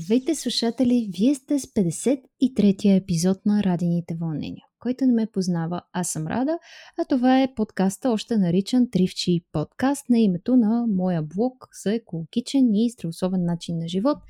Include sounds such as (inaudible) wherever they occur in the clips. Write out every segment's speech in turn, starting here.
Здравейте, слушатели! Вие сте с 53-я епизод на Радините вълнения. Който не ме познава, аз съм Рада, а това е подкаста, още наричан Тривчи подкаст на името на моя блог за екологичен и здравословен начин на живот –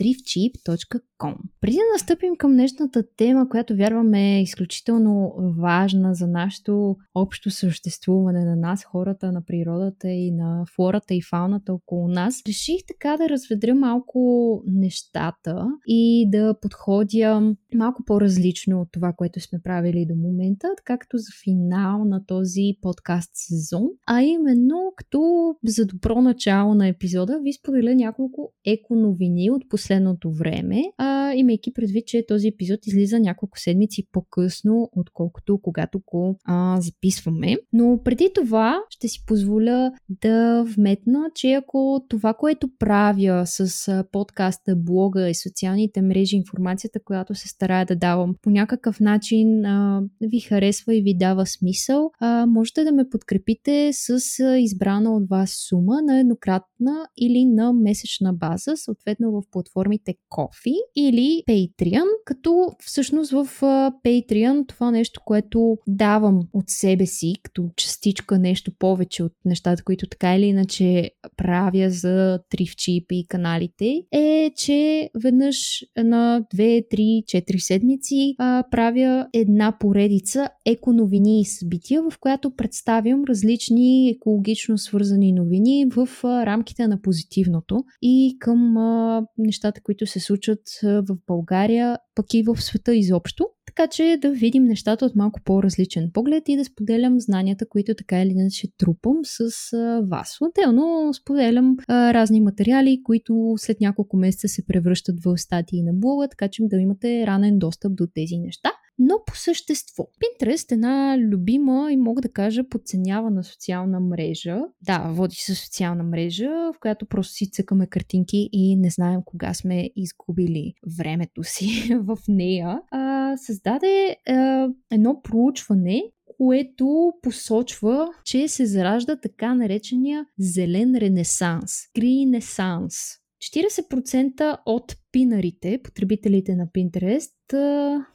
thriftcheap.com. Преди да настъпим към днешната тема, която вярваме е изключително важна за нашето общо съществуване на нас, хората, на природата и на флората и фауната около нас, реших така да разведря малко нещата и да подходя малко по-различно от това, което сме правили до момента, така като за финал на този подкаст сезон, а именно като за добро начало на епизода ви споделя няколко еко новини от последните последното време, а, имайки предвид, че този епизод излиза няколко седмици по-късно, отколкото когато го а, записваме. Но преди това ще си позволя да вметна, че ако това, което правя с подкаста, блога и социалните мрежи, информацията, която се старая да давам, по някакъв начин а, ви харесва и ви дава смисъл, а, можете да ме подкрепите с избрана от вас сума на еднократна или на месечна база, съответно в платформа платформите Coffee или Patreon, като всъщност в Patreon това нещо, което давам от себе си, като частичка нещо повече от нещата, които така или иначе правя за Трифчип и каналите, е, че веднъж на 2, 3, 4 седмици а, правя една поредица еконовини и събития, в която представям различни екологично свързани новини в а, рамките на позитивното и към а, нещата, нещата, които се случват в България, пък и в света изобщо. Така че да видим нещата от малко по-различен поглед и да споделям знанията, които така или иначе трупам с вас. Отделно споделям а, разни материали, които след няколко месеца се превръщат в статии на блога, така че да имате ранен достъп до тези неща. Но по същество. Pinterest е една любима и мога да кажа подценявана социална мрежа. Да, води се социална мрежа, в която просто си цъкаме картинки и не знаем кога сме изгубили времето си (laughs) в нея. А, създаде а, едно проучване, което посочва, че се заражда така наречения зелен ренесанс, Greenessence. 40% от пинарите, потребителите на Pinterest,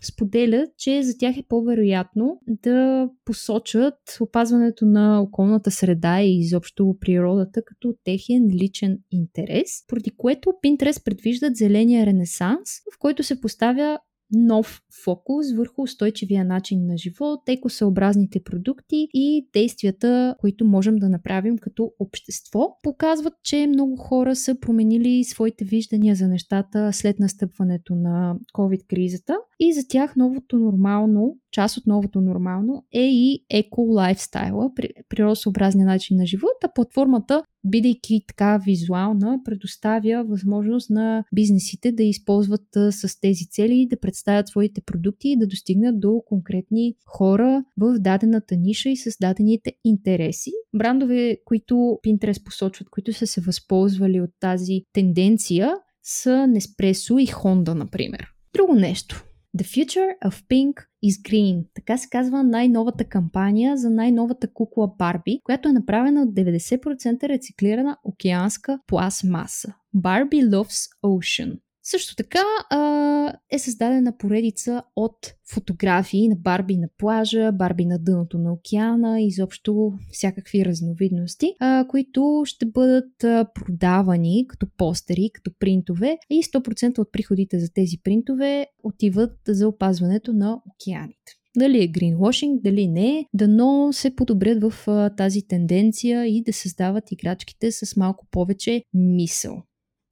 споделят, че за тях е по-вероятно да посочат опазването на околната среда и изобщо природата като техен личен интерес, поради което Pinterest предвиждат зеления ренесанс, в който се поставя нов фокус върху устойчивия начин на живот, екосъобразните продукти и действията, които можем да направим като общество. Показват, че много хора са променили своите виждания за нещата след настъпването на COVID-кризата и за тях новото нормално, част от новото нормално е и еко-лайфстайла, природосъобразния начин на живот, а платформата бидейки така визуална, предоставя възможност на бизнесите да използват с тези цели, да представят своите продукти и да достигнат до конкретни хора в дадената ниша и с дадените интереси. Брандове, които Pinterest посочват, които са се възползвали от тази тенденция, са Nespresso и Honda, например. Друго нещо. The Future of Pink is Green. Така се казва най-новата кампания за най-новата кукла Барби, която е направена от 90% рециклирана океанска пластмаса. Barbie Loves Ocean. Също така а, е създадена поредица от фотографии на Барби на плажа, Барби на дъното на океана, изобщо всякакви разновидности, а, които ще бъдат а, продавани като постери, като принтове и 100% от приходите за тези принтове отиват за опазването на океаните. Дали е гринвошинг, дали не, дано се подобрят в а, тази тенденция и да създават играчките с малко повече мисъл.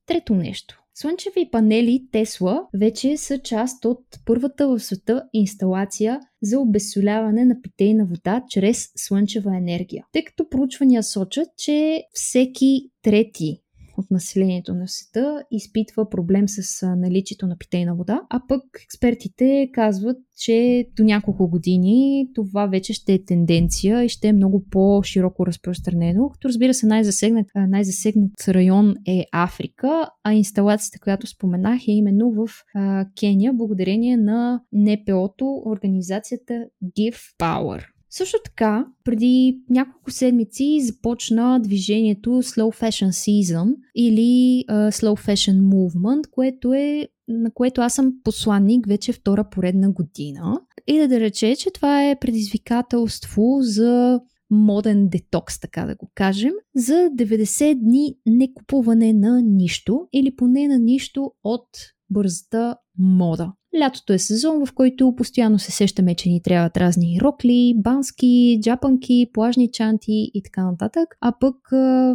Трето нещо. Слънчеви панели Тесла вече са част от първата в света инсталация за обесоляване на питейна вода чрез слънчева енергия. Тъй като проучвания сочат, че всеки трети от населението на света изпитва проблем с наличието на питейна вода, а пък експертите казват, че до няколко години това вече ще е тенденция и ще е много по-широко разпространено, като разбира се най-засегнат, най-засегнат район е Африка, а инсталацията, която споменах е именно в а, Кения, благодарение на НПО-то, организацията Give Power. Също така, преди няколко седмици започна движението Slow Fashion Season или uh, Slow Fashion Movement, което е на което аз съм посланник вече втора поредна година. И да, да рече, че това е предизвикателство за моден детокс, така да го кажем, за 90 дни не купуване на нищо или поне на нищо от бързата мода. Лятото е сезон, в който постоянно се сещаме, че ни трябват разни рокли, бански, джапанки, плажни чанти и така нататък. А пък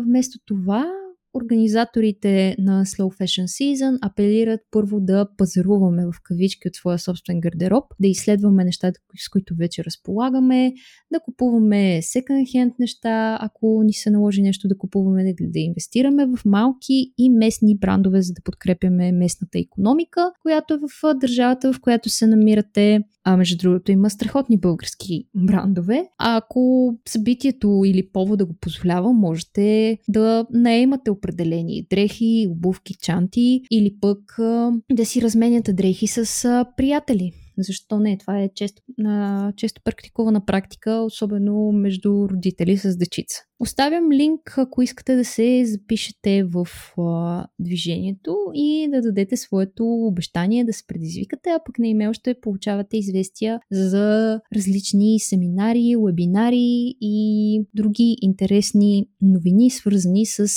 вместо това Организаторите на Slow Fashion Season апелират първо да пазаруваме в кавички от своя собствен гардероб, да изследваме нещата, с които вече разполагаме, да купуваме second-hand неща, ако ни се наложи нещо да купуваме, да инвестираме в малки и местни брандове, за да подкрепяме местната економика, която е в държавата, в която се намирате. А между другото има страхотни български брандове. А ако събитието или повода го позволява, можете да наемате определени дрехи, обувки, чанти или пък да си разменяте дрехи с приятели. Защо не? Това е често, а, често практикувана практика, особено между родители с дечица. Оставям линк, ако искате да се запишете в а, движението и да дадете своето обещание да се предизвикате, а пък на имейл ще получавате известия за различни семинари, вебинари и други интересни новини, свързани с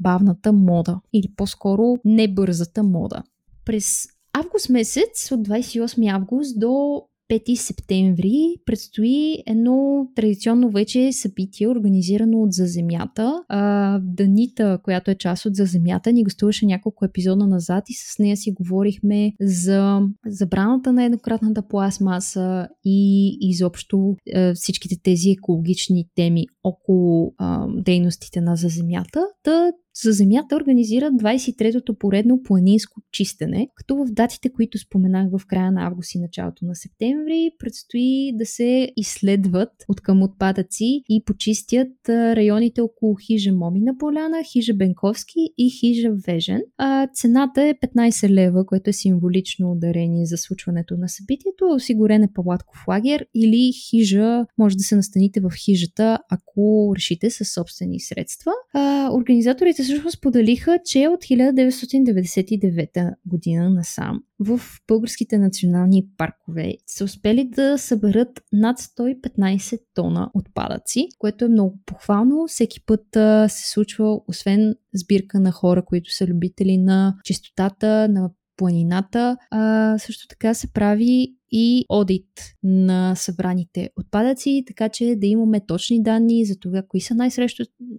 бавната мода или по-скоро небързата мода. През август месец, от 28 август до 5 септември предстои едно традиционно вече събитие, организирано от За земята. А, Данита, която е част от За земята, ни гостуваше няколко епизода назад и с нея си говорихме за забраната на еднократната пластмаса и изобщо а, всичките тези екологични теми около а, дейностите на За земята. Та за Земята организира 23-то поредно планинско чистене, като в датите, които споменах в края на август и началото на септември, предстои да се изследват от към отпадъци и почистят районите около хижа Момина поляна, хижа Бенковски и хижа Вежен. А цената е 15 лева, което е символично ударение за случването на събитието. Осигурен е палатков лагер или хижа, може да се настаните в хижата, ако решите със собствени средства. А, организаторите Учените също споделиха, че от 1999 година насам в българските национални паркове са успели да съберат над 115 тона отпадъци, което е много похвално. Всеки път се случва, освен сбирка на хора, които са любители на чистотата, на планината, а, също така се прави и одит на събраните отпадъци, така че да имаме точни данни за това, кои са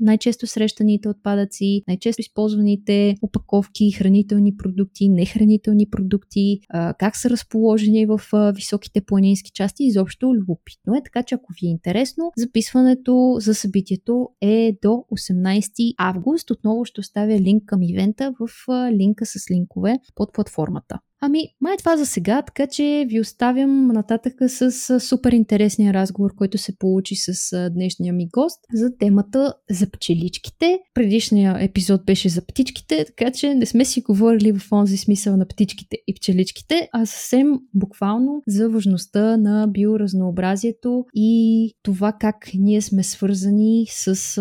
най-често срещаните отпадъци, най-често използваните опаковки, хранителни продукти, нехранителни продукти, как са разположени в високите планински части. Изобщо любопитно е, така че ако ви е интересно, записването за събитието е до 18 август. Отново ще оставя линк към ивента в линка с линкове под платформата. Ами, май е това за сега, така че ви оставям нататък с супер интересния разговор, който се получи с днешния ми гост за темата за пчеличките. Предишният епизод беше за птичките, така че не сме си говорили в онзи смисъл на птичките и пчеличките, а съвсем буквално за важността на биоразнообразието и това как ние сме свързани с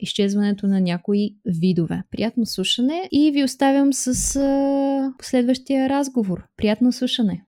изчезването на някои видове. Приятно слушане и ви оставям с а, последващия разговор. Приятно слушане!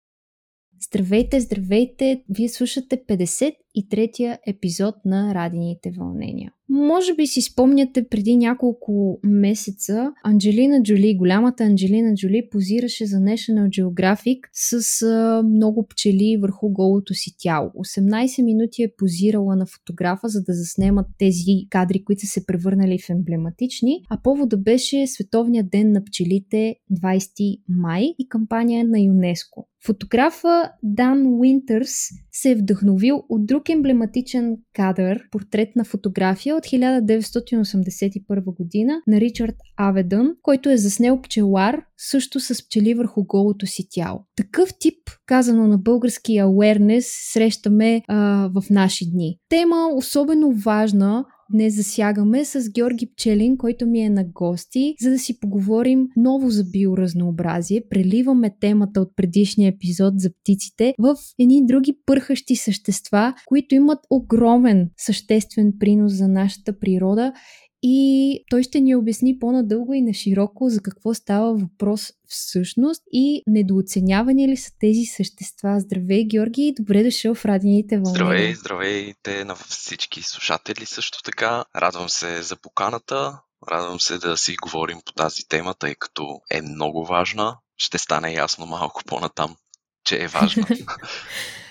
Здравейте, здравейте! Вие слушате 53-я епизод на Радините вълнения. Може би си спомняте преди няколко месеца Анджелина Джоли, голямата Анджелина Джоли, позираше за National Geographic с а, много пчели върху голото си тяло. 18 минути е позирала на фотографа, за да заснемат тези кадри, които са се превърнали в емблематични, а повода беше Световния ден на пчелите 20 май и кампания на ЮНЕСКО. Фотографа Дан Уинтърс се е вдъхновил от друг емблематичен кадър, портретна фотография от 1981 година на Ричард Аведън, който е заснел пчелар също с пчели върху голото си тяло. Такъв тип, казано на български awareness, срещаме а, в наши дни. Тема особено важна днес засягаме с Георги Пчелин, който ми е на гости, за да си поговорим ново за биоразнообразие. Преливаме темата от предишния епизод за птиците в едни други пърхащи същества, които имат огромен съществен принос за нашата природа и той ще ни обясни по-надълго и на широко за какво става въпрос всъщност и недооценявани ли са тези същества. Здравей, Георги, и добре дошъл в Радините вълни. Здравей, здравейте на всички слушатели също така. Радвам се за поканата. Радвам се да си говорим по тази тема, тъй като е много важна. Ще стане ясно малко по-натам, че е важна. (laughs)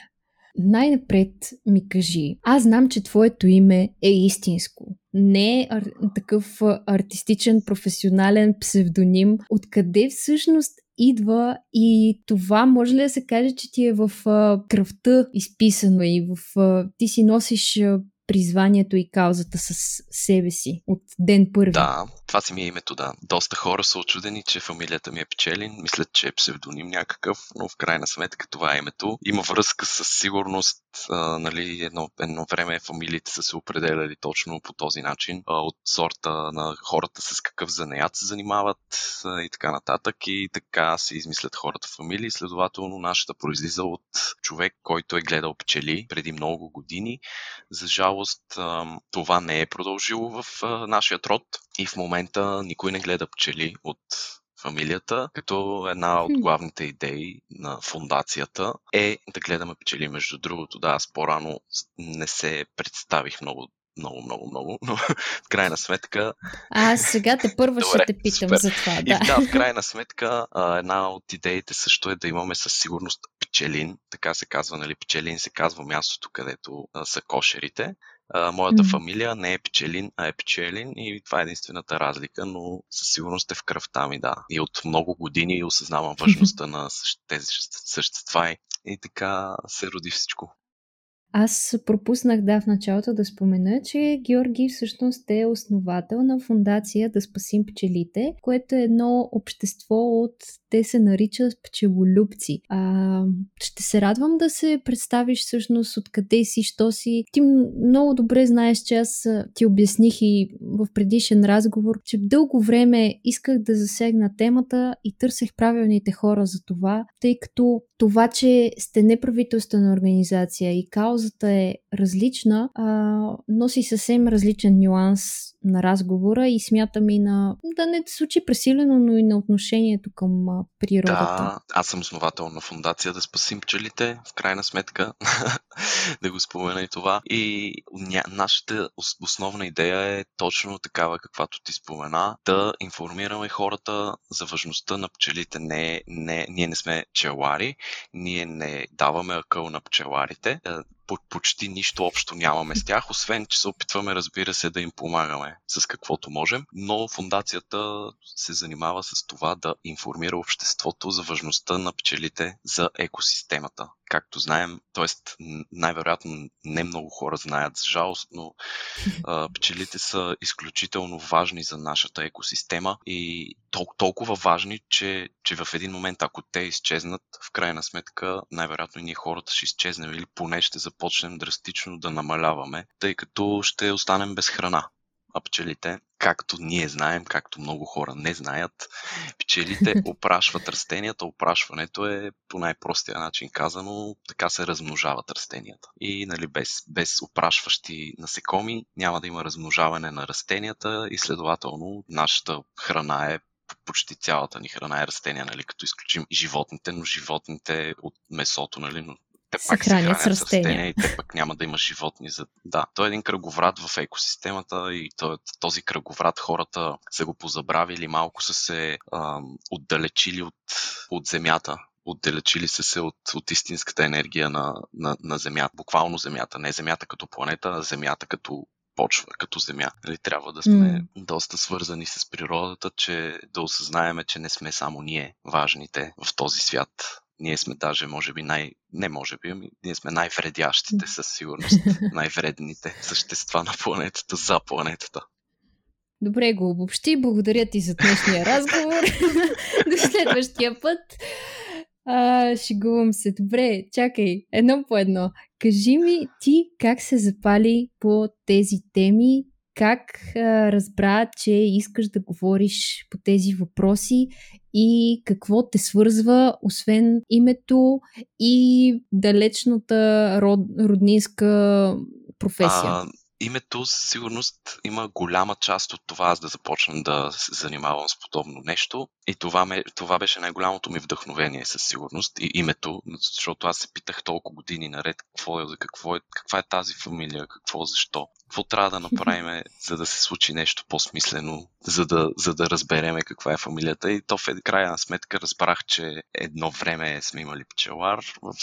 Най-напред ми кажи, аз знам, че твоето име е истинско. Не е ар- такъв артистичен, професионален псевдоним. Откъде всъщност идва и това може ли да се каже, че ти е в а, кръвта изписано и в а, ти си носиш а, призванието и каузата с себе си от ден първи. Да, това си ми е името, да. Доста хора са очудени, че фамилията ми е Печелин. Мислят, че е псевдоним някакъв, но в крайна сметка това е името. Има връзка с сигурност. А, нали, едно, едно време фамилиите са се определяли точно по този начин. А, от сорта на хората с какъв занаят се занимават а, и така нататък. И така се измислят хората фамилии. Следователно, нашата произлиза от човек, който е гледал пчели преди много години. За жалост, това не е продължило в нашия род и в момента никой не гледа пчели от фамилията, като една от главните идеи на фундацията е да гледаме пчели. Между другото, да, аз по-рано не се представих много много, много, много, но (laughs) в крайна сметка... А, сега те първа Добре, ще те питам супер. за това, да. И да, в (laughs) крайна сметка една от идеите също е да имаме със сигурност пчелин, така се казва, нали, пчелин се казва мястото, където а, са кошерите. А, моята mm. фамилия не е Пчелин, а е Пчелин и това е единствената разлика, но със сигурност е в кръвта ми, да. И от много години осъзнавам (laughs) важността на тези същества и така се роди всичко. Аз пропуснах да в началото да спомена, че Георги всъщност е основател на фундация Да спасим пчелите, което е едно общество от те се наричат пчелолюбци. А, ще се радвам да се представиш всъщност откъде си, що си. Ти много добре знаеш, че аз ти обясних и в предишен разговор, че дълго време исках да засегна темата и търсех правилните хора за това, тъй като това, че сте неправителствена организация и каузата е различна, а, носи съвсем различен нюанс на разговора и смятам и на да не случи пресилено, но и на отношението към природата. Да, аз съм основател на фундация да спасим пчелите, в крайна сметка, (laughs) да го спомена и това. И ня, нашата основна идея е точно такава, каквато ти спомена, да информираме хората за важността на пчелите. Не, не, ние не сме пчелари, ние не даваме акъл на пчеларите, е, почти нищо общо нямаме с тях, освен че се опитваме, разбира се, да им помагаме с каквото можем, но фундацията се занимава с това да информира обществото за важността на пчелите за екосистемата както знаем, т.е. най-вероятно не много хора знаят, за жалост, но (laughs) а, пчелите са изключително важни за нашата екосистема и тол- толкова важни, че, че в един момент, ако те изчезнат, в крайна сметка, най-вероятно и ние хората ще изчезнем или поне ще започнем драстично да намаляваме, тъй като ще останем без храна а пчелите, както ние знаем, както много хора не знаят, пчелите (laughs) опрашват растенията. Опрашването е по най-простия начин казано, така се размножават растенията. И нали, без, без опрашващи насекоми няма да има размножаване на растенията и следователно нашата храна е почти цялата ни храна е растения, нали, като изключим животните, но животните от месото, нали, те пак се хранят с растения. растения и те пък няма да има животни. За... Да, той е един кръговрат в екосистемата и този кръговрат хората са го позабравили, малко са се ам, отдалечили от, от земята отдалечили са се от, от истинската енергия на, на, на Земята. Буквално Земята. Не Земята като планета, а Земята като почва, като Земя. Нали, трябва да сме mm. доста свързани с природата, че да осъзнаеме, че не сме само ние важните в този свят ние сме даже, може би, най... Не може би, ами ние сме най-вредящите със сигурност, (laughs) най-вредните същества на планетата за планетата. Добре го обобщи. Благодаря ти за днешния (laughs) разговор. (laughs) До следващия път. А, шегувам се. Добре, чакай. Едно по едно. Кажи ми ти как се запали по тези теми как а, разбра, че искаш да говориш по тези въпроси и какво те свързва, освен името и далечната род, роднинска професия? А, името със сигурност има голяма част от това аз да започна да се занимавам с подобно нещо. И това, ме, това беше най-голямото ми вдъхновение със сигурност. И името, защото аз се питах толкова години наред какво е, за какво е, каква е тази фамилия, какво, защо. Какво трябва да направим, (laughs) за да се случи нещо по-смислено, за да, за да разбереме каква е фамилията. И то в крайна сметка разбрах, че едно време сме имали пчелар, в,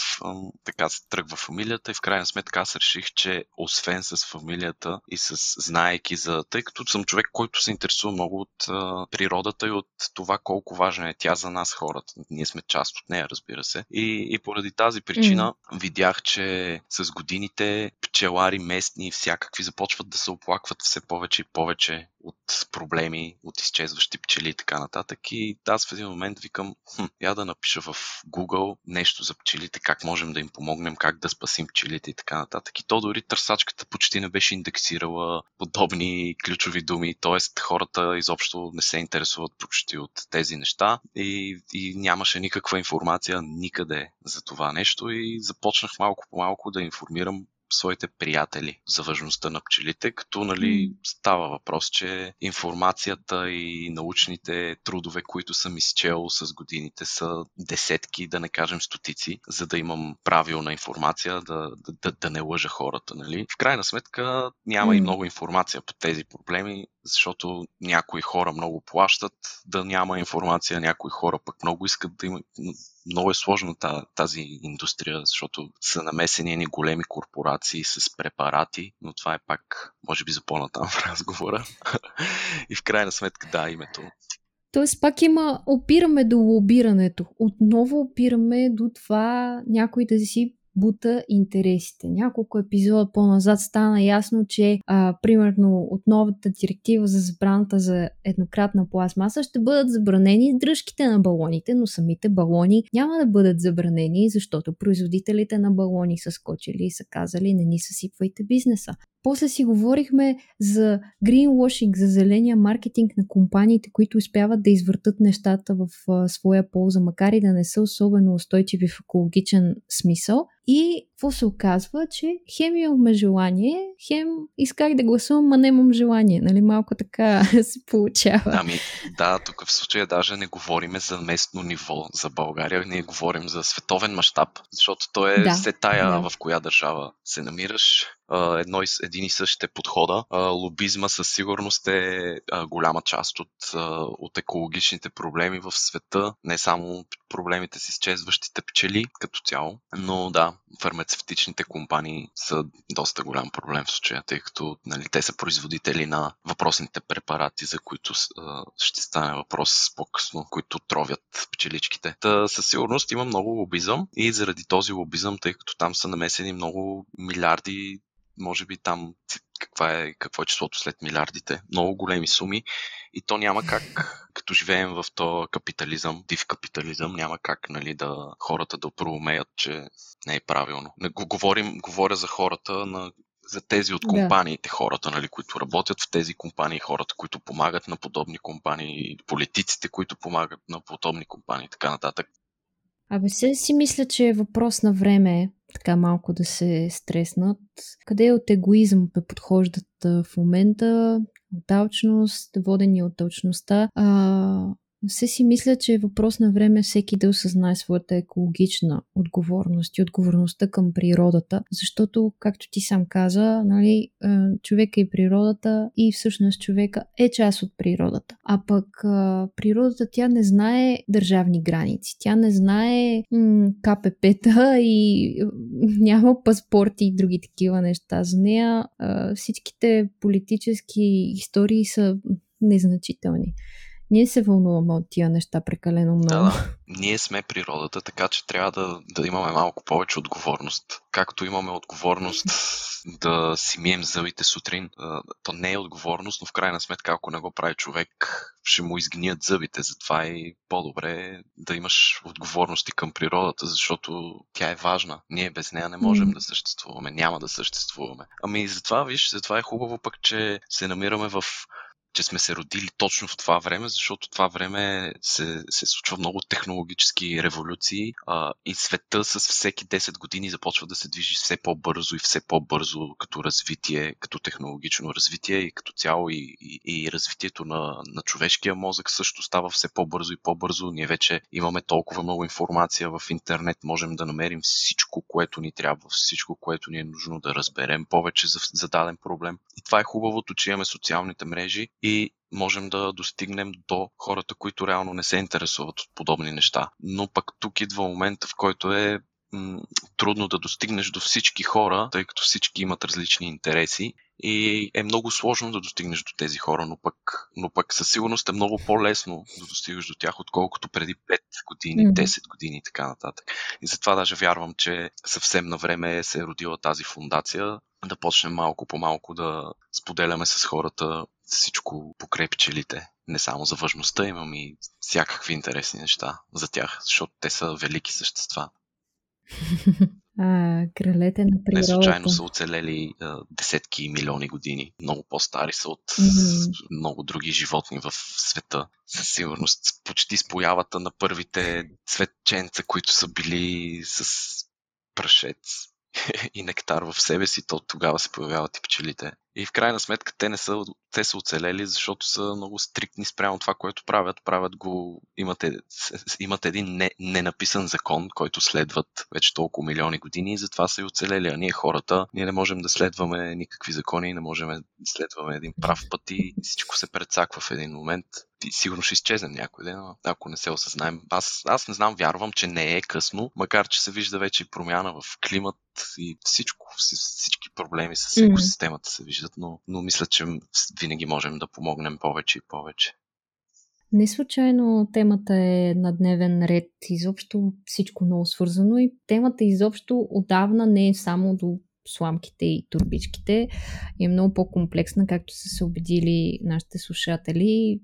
така се тръгва фамилията и в крайна сметка аз реших, че освен с фамилията и с знаеки за... Тъй като съм човек, който се интересува много от а, природата и от това колко важна е тя за нас хората. Ние сме част от нея, разбира се. И, и поради тази причина mm. видях, че с годините пчелари местни и всякакви започват да се оплакват все повече и повече от проблеми, от изчезващи пчели и така нататък. И аз в един момент викам, хм, я да напиша в Google нещо за пчелите, как можем да им помогнем, как да спасим пчелите и така нататък. И то дори търсачката почти не беше индексирала подобни ключови думи, т.е. хората изобщо не се интересуват почти от тези неща и, и нямаше никаква информация никъде за това нещо и започнах малко по малко да информирам своите приятели за важността на пчелите, като нали, става въпрос, че информацията и научните трудове, които съм изчел с годините са десетки, да не кажем стотици, за да имам правилна информация, да, да, да, не лъжа хората. Нали. В крайна сметка няма и много информация по тези проблеми, защото някои хора много плащат да няма информация, някои хора пък много искат да има. Много е сложна тази индустрия, защото са намесени ни големи корпорации с препарати, но това е пак, може би, за по-натам в разговора. (laughs) И в крайна сметка, да, името. Тоест пак има, опираме до лобирането. Отново опираме до това някой да си бута интересите. Няколко епизода по-назад стана ясно, че а, примерно от новата директива за забраната за еднократна пластмаса ще бъдат забранени дръжките на балоните, но самите балони няма да бъдат забранени, защото производителите на балони са скочили и са казали не ни съсипвайте бизнеса. После си говорихме за greenwashing, за зеления маркетинг на компаниите, които успяват да извъртат нещата в а, своя полза, макар и да не са особено устойчиви в екологичен смисъл. И какво се оказва, че хем имаме желание, хем исках да гласувам, а нямам желание. Нали, малко така (laughs) се получава. Ами, да, тук в случая даже не говорим за местно ниво за България, ние говорим за световен мащаб, защото то е да, все тая да. в коя държава се намираш, едно, един и същ е подхода. Лобизма със сигурност е голяма част от, от екологичните проблеми в света, не само проблемите с изчезващите пчели като цяло, но да, фармацевтичните компании са доста голям проблем в случая, тъй като нали, те са производители на въпросните препарати, за които ще стане въпрос по-късно, които тровят пчеличките. Та, със сигурност има много лобизъм и заради този лобизъм, тъй като там са намесени много милиарди може би там каква е, какво е числото след милиардите. Много големи суми и то няма как, (laughs) като живеем в то капитализъм, див капитализъм, няма как нали, да хората да проумеят, че не е правилно. Не го говорим, говоря за хората на за тези от компаниите, да. хората, нали, които работят в тези компании, хората, които помагат на подобни компании, политиците, които помагат на подобни компании така нататък. Абе, се си мисля, че е въпрос на време така малко да се стреснат. Къде е от егоизъм да подхождат в момента? От алчност, водени от алчността. А, се си мисля, че е въпрос на време всеки да осъзнае своята екологична отговорност и отговорността към природата, защото, както ти сам каза, нали, е, човека и природата и всъщност човека е част от природата. А пък е, природата тя не знае държавни граници, тя не знае м- КПП-та и е, няма паспорти и други такива неща. За нея всичките политически истории са незначителни. Ние се вълнуваме от тия неща прекалено много. Да, да. Ние сме природата, така че трябва да, да имаме малко повече отговорност. Както имаме отговорност (laughs) да си мием зъбите сутрин. То не е отговорност, но в крайна сметка, ако не го прави човек, ще му изгният зъбите. Затова е по-добре да имаш отговорности към природата, защото тя е важна. Ние без нея не можем mm. да съществуваме, няма да съществуваме. Ами затова, виж, затова е хубаво пък, че се намираме в че сме се родили точно в това време, защото това време се, се случва много технологически революции а, и света с всеки 10 години започва да се движи все по-бързо и все по-бързо като развитие, като технологично развитие и като цяло и, и, и развитието на, на човешкия мозък също става все по-бързо и по-бързо. Ние вече имаме толкова много информация в интернет, можем да намерим всичко, което ни трябва, всичко, което ни е нужно да разберем повече за, за даден проблем. И това е хубавото, че имаме социалните мрежи и можем да достигнем до хората, които реално не се интересуват от подобни неща. Но пък тук идва момента, в който е м- трудно да достигнеш до всички хора, тъй като всички имат различни интереси и е много сложно да достигнеш до тези хора, но пък, но пък със сигурност е много по-лесно да достигаш до тях, отколкото преди 5 години, 10 години и така нататък. И затова даже вярвам, че съвсем на време се е родила тази фундация, да почнем малко по малко да споделяме с хората всичко покрай пчелите. Не само за важността имам и всякакви интересни неща за тях, защото те са велики същества. А, кралете на природата. Не случайно са оцелели а, десетки милиони години. Много по-стари са от mm. много други животни в света. Със сигурност почти с появата на първите цветченца, които са били с прашец (laughs) и нектар в себе си, то тогава се появяват и пчелите. И в крайна сметка те не са, те са оцелели, защото са много стриктни спрямо това, което правят. Правят го, имат, имат един не, ненаписан закон, който следват вече толкова милиони години и затова са и оцелели. А ние хората, ние не можем да следваме никакви закони, не можем да следваме един прав път и всичко се прецаква в един момент сигурно ще изчезнем някой ден, ако не се осъзнаем. Аз, аз не знам, вярвам, че не е късно, макар че се вижда вече и промяна в климат и всичко, всички проблеми с екосистемата се виждат, но, но мисля, че винаги можем да помогнем повече и повече. Не случайно темата е на дневен ред, изобщо всичко много свързано и темата изобщо отдавна не е само до сламките и турбичките е много по-комплексна, както са се убедили нашите слушатели.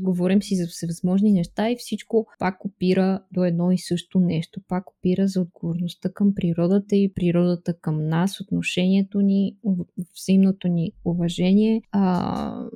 Говорим си за всевъзможни неща и всичко пак опира до едно и също нещо. Пак опира за отговорността към природата и природата към нас, отношението ни, взаимното ни уважение. А,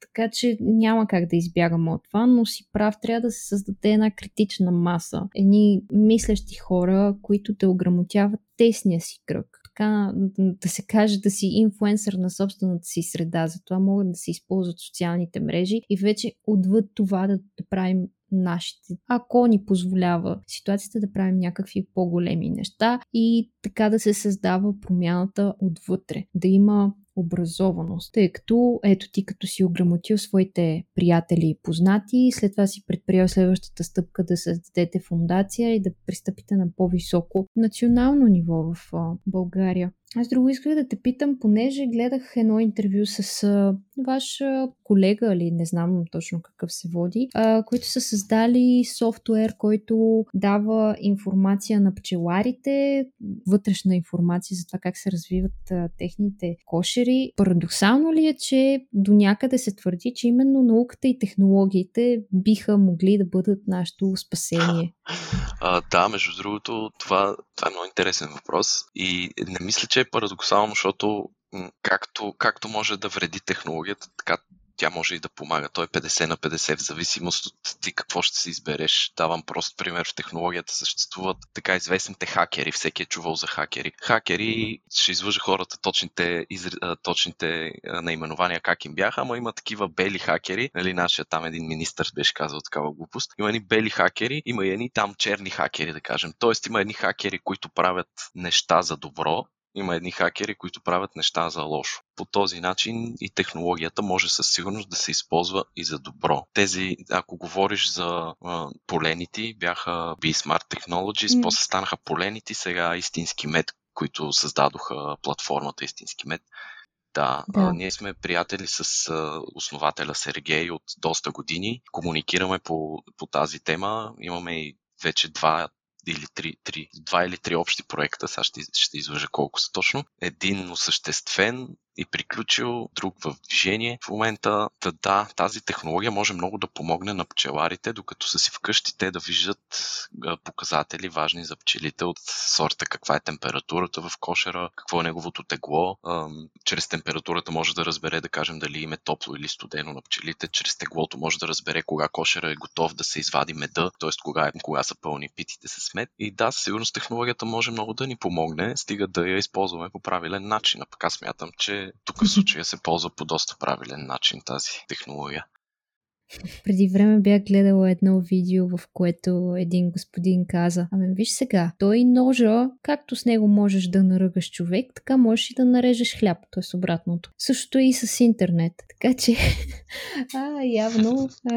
така че няма как да избягаме от това, но си прав, трябва да се създаде една критична маса. Едни мислещи хора, които те ограмотяват тесния си кръг така да се каже да си инфуенсър на собствената си среда. Затова могат да се използват социалните мрежи и вече отвъд това да, да правим нашите, ако ни позволява ситуацията да правим някакви по-големи неща и така да се създава промяната отвътре. Да има образованост, тъй като ето ти като си ограмотил своите приятели и познати, след това си предприял следващата стъпка да създадете фундация и да пристъпите на по-високо национално ниво в България. Аз друго исках да те питам, понеже гледах едно интервю с а, ваш колега, или не знам точно какъв се води, а, които са създали софтуер, който дава информация на пчеларите, вътрешна информация за това как се развиват а, техните кошери. Парадоксално ли е, че до някъде се твърди, че именно науката и технологиите биха могли да бъдат нашето спасение? (laughs) А, да, между другото, това, това е много интересен въпрос и не мисля, че е парадоксално, защото както, както може да вреди технологията, така тя може и да помага. Той е 50 на 50 в зависимост от ти какво ще си избереш. Давам прост пример. В технологията съществуват така известните хакери. Всеки е чувал за хакери. Хакери ще излъжа хората точните, изр... точните наименования как им бяха, ама има такива бели хакери. Нали, нашия там един министър беше казал такава глупост. Има едни бели хакери, има и едни там черни хакери, да кажем. Тоест има едни хакери, които правят неща за добро, има едни хакери, които правят неща за лошо. По този начин и технологията може със сигурност да се използва и за добро. Тези, ако говориш за а, поленити, бяха B-Smart Technologies, mm. после станаха поленити, сега истински мед, които създадоха платформата Истински мед. Да, да. А, ние сме приятели с а, основателя Сергей от доста години. Комуникираме по, по тази тема. Имаме и вече два или три, три, два или три общи проекта, сега ще, ще излъжа колко са точно. Един осъществен и приключил, друг в движение. В момента, да, да, тази технология може много да помогне на пчеларите, докато са си вкъщи те да виждат показатели важни за пчелите от сорта каква е температурата в кошера, какво е неговото тегло. Чрез температурата може да разбере, да кажем, дали им е топло или студено на пчелите. Чрез теглото може да разбере кога кошера е готов да се извади меда, т.е. Кога, кога са пълни питите с мед. И да, със сигурност технологията може много да ни помогне, стига да я използваме по правилен начин. А пък аз смятам, че тук в случая се ползва по доста правилен начин тази технология. Преди време бях гледала едно видео, в което един господин каза, ами виж сега, той ножа, както с него можеш да наръгаш човек, така можеш и да нарежеш хляб, т.е. обратното. Същото и с интернет. Така че, (laughs) а, явно е,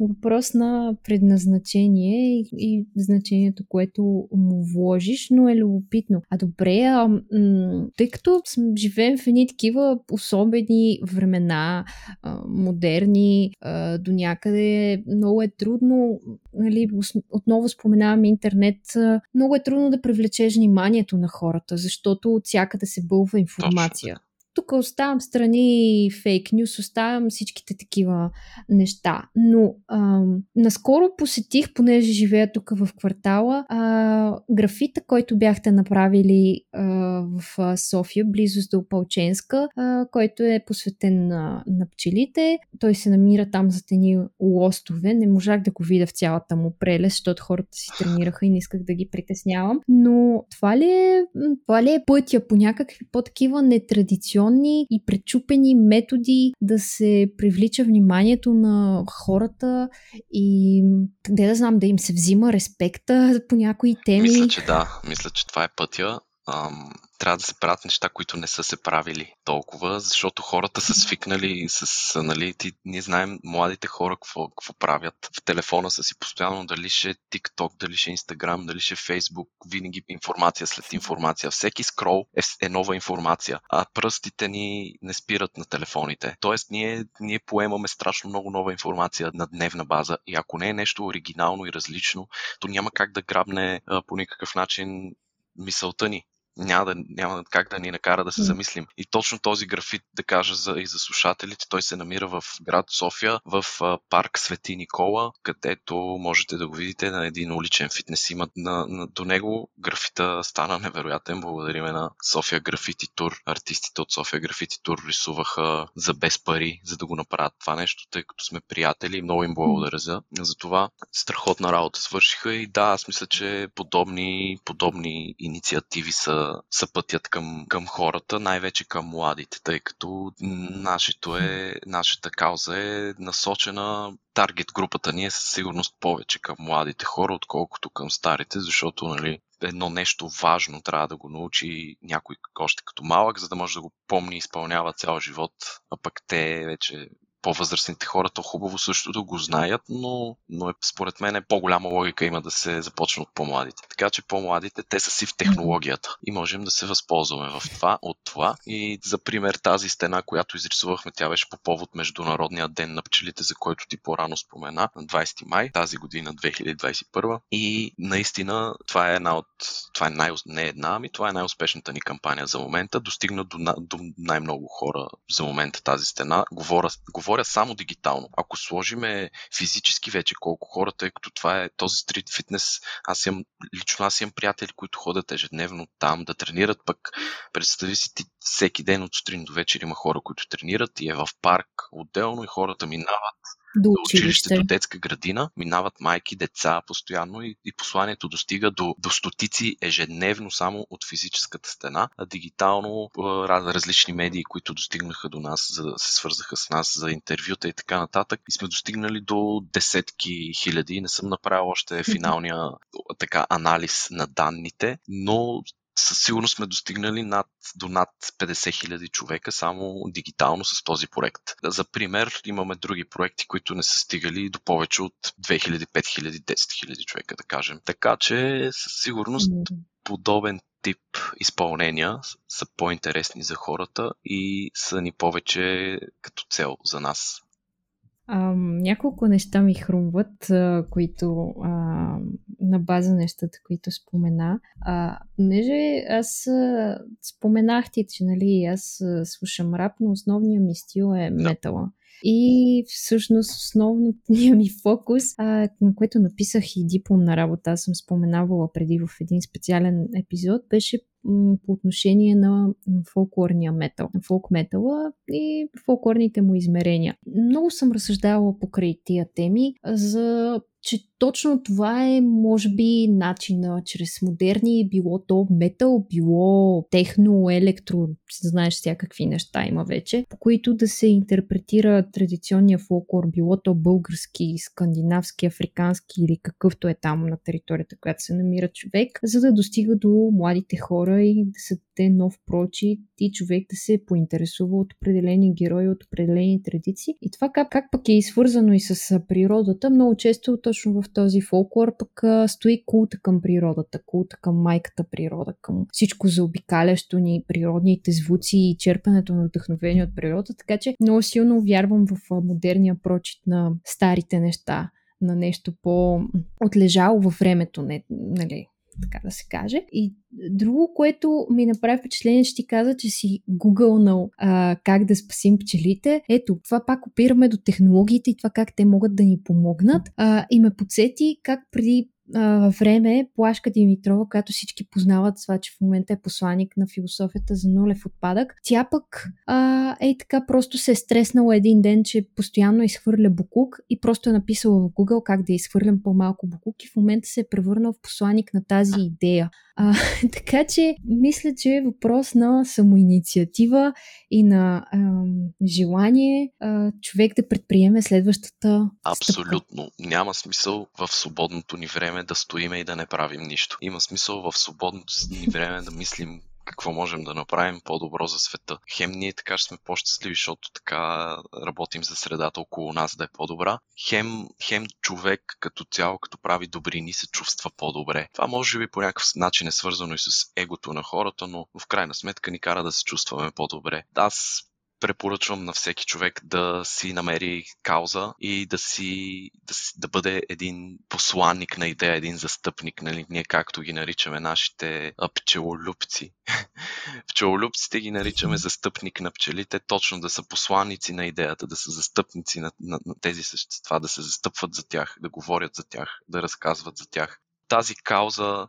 въпрос на предназначение и, и значението, което му вложиш, но е любопитно. А добре, а, м- тъй като живеем в едни такива особени времена, а, модерни, а, до някъде много е трудно, нали, отново споменавам интернет, много е трудно да привлечеш вниманието на хората, защото от всякъде се бълва информация. Тук оставям страни фейк нюс, оставям всичките такива неща. Но ам, наскоро посетих, понеже живея тук в квартала, а, графита, който бяхте направили а, в София, близост до Опалченска, а, който е посветен на, на пчелите. Той се намира там за тени лостове. Не можах да го видя в цялата му прелест, защото хората си тренираха и не исках да ги притеснявам. Но това ли е, това ли е пътя по някакви по-такива нетрадиционни традиционни и пречупени методи да се привлича вниманието на хората и къде да знам, да им се взима респекта по някои теми. Мисля, че да. Мисля, че това е пътя. Ам, трябва да се правят неща, които не са се правили толкова, защото хората са свикнали с, нали, ти, ние знаем младите хора какво, какво правят. В телефона са си постоянно дали ще е TikTok, дали ще е Instagram, дали ще е Facebook, винаги информация след информация. Всеки скрол е, е нова информация, а пръстите ни не спират на телефоните. Тоест ние, ние поемаме страшно много нова информация на дневна база и ако не е нещо оригинално и различно, то няма как да грабне а, по никакъв начин мисълта ни няма, да, няма как да ни накара да се замислим. И точно този графит, да кажа за, и за слушателите, той се намира в град София, в парк Свети Никола, където можете да го видите на един уличен фитнес. Има на, на, до него графита стана невероятен. Благодариме на София Графити Тур. Артистите от София Графити Тур рисуваха за без пари, за да го направят това нещо, тъй като сме приятели много им благодаря за, за това. Страхотна работа свършиха и да, аз мисля, че подобни, подобни инициативи са са, пътят към, към хората, най-вече към младите, тъй като нашето е, нашата кауза е насочена таргет групата ни е със сигурност повече към младите хора, отколкото към старите, защото нали, едно нещо важно трябва да го научи някой още като малък, за да може да го помни и изпълнява цял живот, а пък те вече по-възрастните хора, то хубаво също да го знаят, но, но е, според мен е по-голяма логика има да се започне от по-младите. Така че по-младите, те са си в технологията и можем да се възползваме в това, от това. И за пример тази стена, която изрисувахме, тя беше по повод Международния ден на пчелите, за който ти по-рано спомена, на 20 май тази година, 2021. И наистина това е една от, това е най, не една, ами това е най-успешната ни кампания за момента. Достигна до, до най-много хора за момента тази стена. Говоря, говоря говоря само дигитално. Ако сложиме физически вече колко хора, тъй като това е този стрит фитнес, аз имам, лично аз имам приятели, които ходят ежедневно там да тренират, пък представи си ти всеки ден от сутрин до вечер има хора, които тренират и е в парк отделно и хората минават до училище, до детска градина, минават майки, деца постоянно и, и посланието достига до, до стотици ежедневно само от физическата стена, а дигитално различни медии, които достигнаха до нас, за се свързаха с нас за интервюта и така нататък. И сме достигнали до десетки хиляди. Не съм направил още финалния така анализ на данните, но със сигурност сме достигнали над, до над 50 хиляди човека само дигитално с този проект. За пример, имаме други проекти, които не са стигали до повече от 2000, 5000, 10 хиляди човека, да кажем. Така че със сигурност подобен тип изпълнения са по-интересни за хората и са ни повече като цел за нас. А, няколко неща ми хрумват, а, които а, на база нещата, които спомена. А, понеже аз а, споменах ти, че нали, аз а, слушам рап, но основният ми стил е метала. И всъщност основният ми фокус, а, на което написах и дипломна работа, аз съм споменавала преди в един специален епизод, беше по отношение на фолклорния метал, фолк метала и фолклорните му измерения. Много съм разсъждавала покрай тия теми за че точно това е, може би, начина чрез модерни, било то метал, било техно, електро, знаеш всякакви неща има вече, по които да се интерпретира традиционния фолклор, било то български, скандинавски, африкански или какъвто е там на територията, която се намира човек, за да достига до младите хора и да се даде нов прочит и човек да се поинтересува от определени герои, от определени традиции. И това как, как пък е свързано и с природата, много често точно в този фолклор пък стои култа към природата, култа към майката природа, към всичко заобикалящо ни, природните звуци и черпането на вдъхновение от природата, така че много силно вярвам в модерния прочит на старите неща, на нещо по-отлежало във времето, не, нали, така да се каже. И друго, което ми направи впечатление, че ти каза, че си гугълнал а, как да спасим пчелите. Ето, това пак опираме до технологиите и това как те могат да ни помогнат. А, и ме подсети как преди а, време Плашка Димитрова, която всички познават това, че в момента е посланник на философията за нулев отпадък, тя пък а, е така просто се е стреснала един ден, че постоянно изхвърля букук и просто е написала в Google как да изхвърлям по-малко букук и в момента се е превърнал в посланник на тази идея. А, (laughs) така че мисля, че е въпрос на самоинициатива и на а, желание а, човек да предприеме следващата. Абсолютно. Стъпка. Няма смисъл в свободното ни време да стоиме и да не правим нищо. Има смисъл в свободното ни време да мислим какво можем да направим по-добро за света. Хем ние така ще сме по-щастливи, защото така работим за средата около нас да е по-добра. Хем, хем човек като цяло, като прави добрини, се чувства по-добре. Това може би по някакъв начин е свързано и с егото на хората, но в крайна сметка ни кара да се чувстваме по-добре. Аз препоръчвам на всеки човек да си намери кауза и да си да, си, да бъде един посланник на идея, един застъпник, нали? ние както ги наричаме нашите пчелолюбци. (laughs) Пчелолюбците ги наричаме застъпник на пчелите, точно да са посланници на идеята, да са застъпници на, на, на тези същества, да се застъпват за тях, да говорят за тях, да разказват за тях. Тази кауза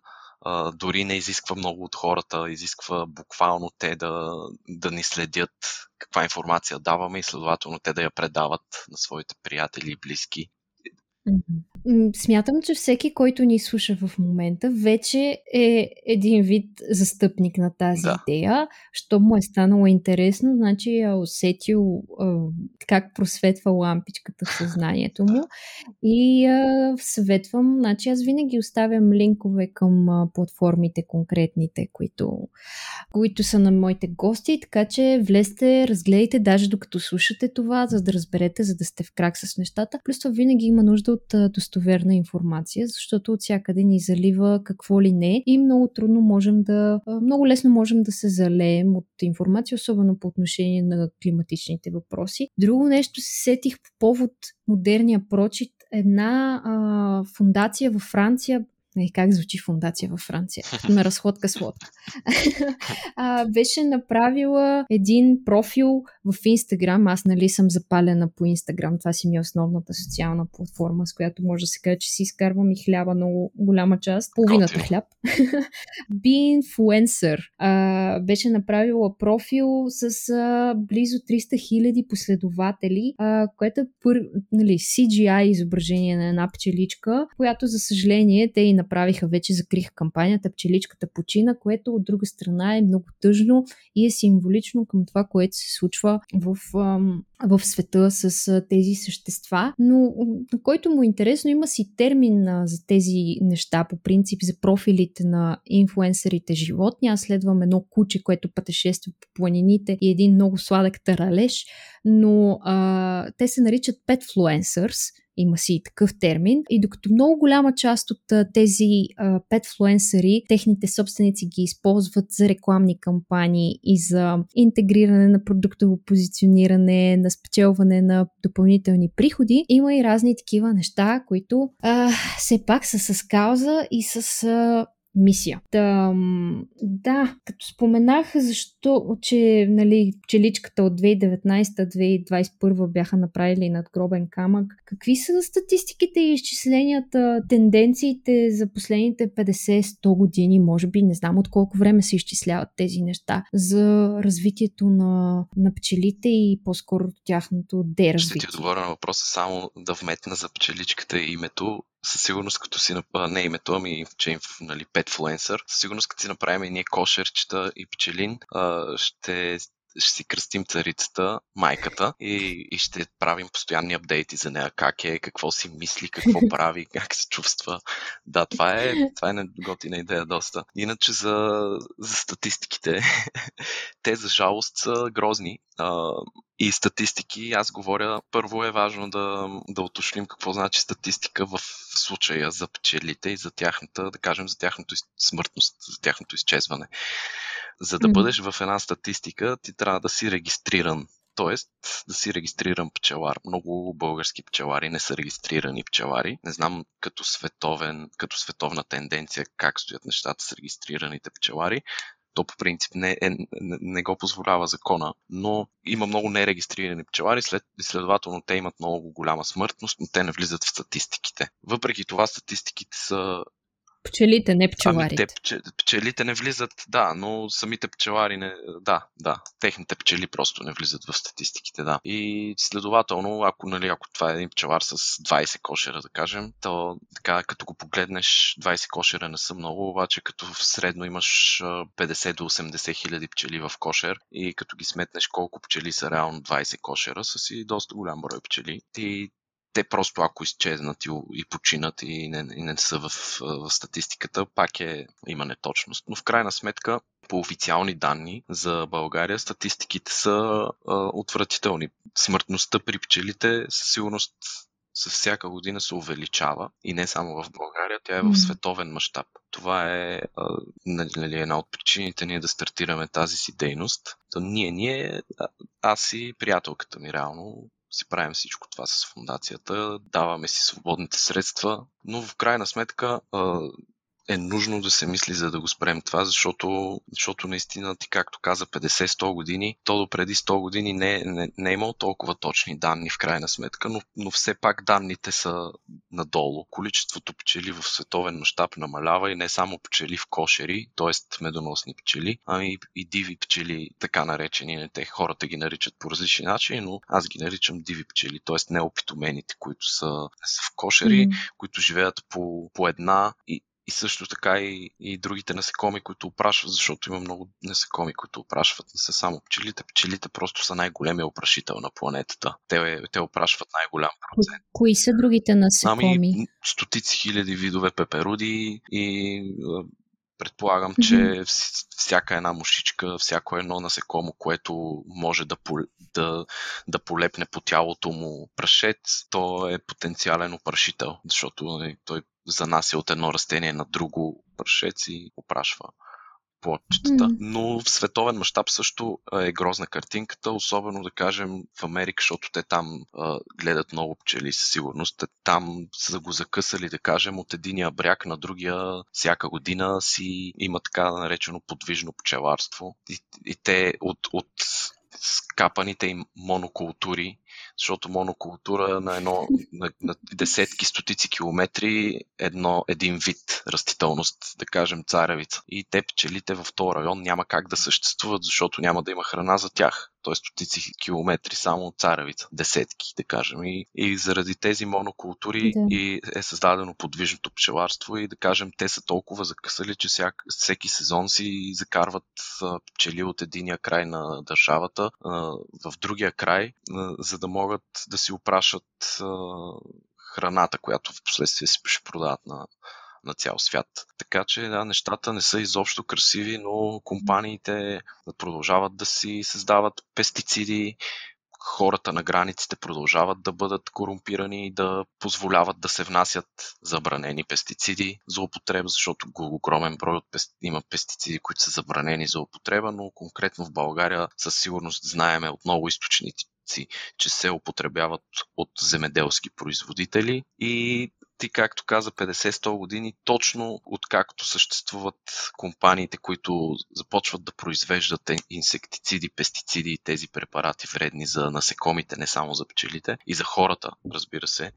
дори не изисква много от хората, изисква буквално те да, да ни следят каква информация даваме и следователно те да я предават на своите приятели и близки. Смятам, че всеки, който ни слуша в момента, вече е един вид застъпник на тази да. идея. Що му е станало интересно, значи е усетил а, как просветва лампичката в съзнанието му. И а, съветвам, значи аз винаги оставям линкове към а, платформите конкретните, които, които са на моите гости, така че влезте, разгледайте, даже докато слушате това, за да разберете, за да сте в крак с нещата. Плюс това винаги има нужда от достоверна информация, защото от всякъде ни залива какво ли не и много трудно можем да, много лесно можем да се залеем от информация, особено по отношение на климатичните въпроси. Друго нещо се сетих по повод модерния прочит. Една а, фундация във Франция не, как звучи фундация във Франция? (laughs) На разходка с лодка. (laughs) а, беше направила един профил в Инстаграм. Аз нали съм запалена по Инстаграм. Това си ми е основната социална платформа, с която може да се каже, че си изкарвам и хляба много голяма част. Половината хляб. (laughs) Influencer. А, беше направила профил с а, близо 300 хиляди последователи, а, което е пър, нали, CGI изображение на една пчеличка, която за съжаление те и на направиха, вече закриха кампанията Пчеличката почина, което от друга страна е много тъжно и е символично към това, което се случва в, в света с тези същества. Но на който му е интересно, има си термин за тези неща, по принцип за профилите на инфуенсерите животни. Аз следвам едно куче, което пътешества по планините и един много сладък таралеж, но а, те се наричат petfluencers – има си и такъв термин. И докато много голяма част от тези петфлуенсъри, техните собственици ги използват за рекламни кампании и за интегриране на продуктово позициониране, на спечелване на допълнителни приходи. Има и разни такива неща, които а, все пак са с кауза и с а, мисия. Та, да, като споменах защо, че нали, пчеличката от 2019-2021 бяха направили надгробен камък, какви са статистиките и изчисленията, тенденциите за последните 50-100 години, може би, не знам от колко време се изчисляват тези неща, за развитието на, на пчелите и по-скоро тяхното дeraзвитие? Ще ти отговоря на въпроса само да вметна за пчеличката името със сигурност като си направим, не името, ами че нали, Petfluencer, със сигурност като си направим ние кошерчета и пчелин, ще ще си кръстим царицата, майката и, и ще правим постоянни апдейти за нея, как е, какво си мисли, какво (laughs) прави, как се чувства. Да, това е, това е готина идея доста. Иначе за, за статистиките, (laughs) те за жалост са грозни. А, и статистики, аз говоря, първо е важно да, да уточним какво значи статистика в случая за пчелите и за тяхната, да кажем, за тяхната смъртност, за тяхното изчезване. За да бъдеш в една статистика, ти трябва да си регистриран. Тоест да си регистриран пчелар. Много български пчелари не са регистрирани пчелари. Не знам като, световен, като световна тенденция как стоят нещата с регистрираните пчелари. То по принцип не, е, не, не го позволява закона, но има много нерегистрирани пчелари, след, следователно те имат много голяма смъртност, но те не влизат в статистиките. Въпреки това статистиките са Пчелите, не пчеларите. Ами те, пчелите не влизат, да, но самите пчелари не. Да, да. Техните пчели просто не влизат в статистиките, да. И следователно, ако, нали, ако това е един пчелар с 20 кошера, да кажем, то така, като го погледнеш, 20 кошера не са много, обаче като в средно имаш 50 до 80 хиляди пчели в кошер и като ги сметнеш колко пчели са реално 20 кошера, са си доста голям брой пчели. Ти те просто ако изчезнат и, и починат и не, и не са в, в статистиката, пак е, има неточност. Но в крайна сметка, по официални данни за България, статистиките са а, отвратителни. Смъртността при пчелите със сигурност с всяка година се увеличава и не само в България, тя е в световен мащаб. Това е а, нали, една от причините ние да стартираме тази си дейност. То ние, ние, аз и приятелката ми реално си правим всичко това с фундацията, даваме си свободните средства, но в крайна сметка е нужно да се мисли за да го спрем това, защото, защото наистина ти, както каза, 50-100 години, то до преди 100 години не, не, не е имало толкова точни данни в крайна сметка, но, но все пак данните са надолу. Количеството пчели в световен мащаб намалява и не само пчели в кошери, т.е. медоносни пчели, ами и диви пчели, така наречени. Не, те хората ги наричат по различни начини, но аз ги наричам диви пчели, т.е. неопитомените, които са, са в кошери, mm. които живеят по, по една и и също така и, и другите насекоми, които опрашват, защото има много насекоми, които опрашват. Не са само пчелите. Пчелите просто са най-големия опрашител на планетата. Те, те опрашват най-голям процент. Кои са другите насекоми? Ами, стотици хиляди видове пеперуди и Предполагам, mm-hmm. че всяка една мушичка, всяко едно насекомо, което може да, да, да полепне по тялото му прашец, то е потенциален опрашител, защото нали, той занася от едно растение на друго прашец и опрашва плодчетата. Mm. Но в световен мащаб също е грозна картинката, особено да кажем в Америка, защото те там а, гледат много пчели със сигурност. Те там са го закъсали, да кажем, от единия бряг на другия всяка година си има така наречено подвижно пчеларство. И, и те от, от скапаните им монокултури защото монокултура на, едно, на, на десетки, стотици километри едно, един вид растителност, да кажем царевица. И те пчелите в този район няма как да съществуват, защото няма да има храна за тях т.е. стотици километри само от царевица, десетки, да кажем. И, и заради тези монокултури да. и е създадено подвижното пчеларство и да кажем, те са толкова закъсали, че всяк, всеки сезон си закарват пчели от единия край на държавата в другия край, за да могат да си опрашат храната, която в последствие си ще продават на, на цял свят. Така че да, нещата не са изобщо красиви, но компаниите продължават да си създават пестициди, хората на границите продължават да бъдат корумпирани и да позволяват да се внасят забранени пестициди за употреба, защото огромен брой от пести... има пестициди, които са забранени за употреба, но конкретно в България със сигурност знаеме от много източници, че се употребяват от земеделски производители и ти, както каза, 50-100 години, точно откакто съществуват компаниите, които започват да произвеждат инсектициди, пестициди и тези препарати вредни за насекомите, не само за пчелите, и за хората, разбира се,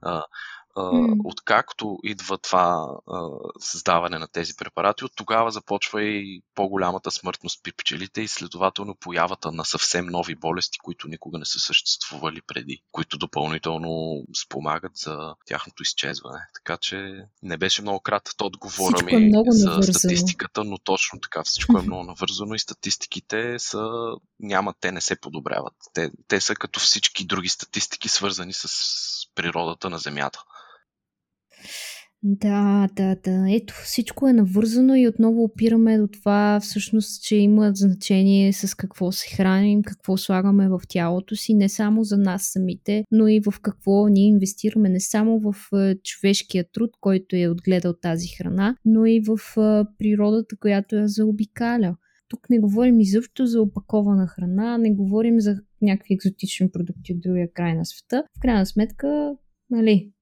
Mm. Откакто идва това а, създаване на тези препарати, от тогава започва и по-голямата смъртност при пчелите и следователно появата на съвсем нови болести, които никога не са съществували преди, които допълнително спомагат за тяхното изчезване. Така че не беше много кратък отговора ми е за навързано. статистиката, но точно така всичко е много навързано и статистиките са няма, те не се подобряват. Те, те са като всички други статистики, свързани с природата на Земята. Да, да, да. Ето, всичко е навързано и отново опираме до това всъщност, че има значение с какво се храним, какво слагаме в тялото си, не само за нас самите, но и в какво ние инвестираме, не само в е, човешкия труд, който е отгледал тази храна, но и в е, природата, която я заобикаля. Тук не говорим изобщо за опакована храна, не говорим за някакви екзотични продукти от другия край на света. В крайна сметка нали,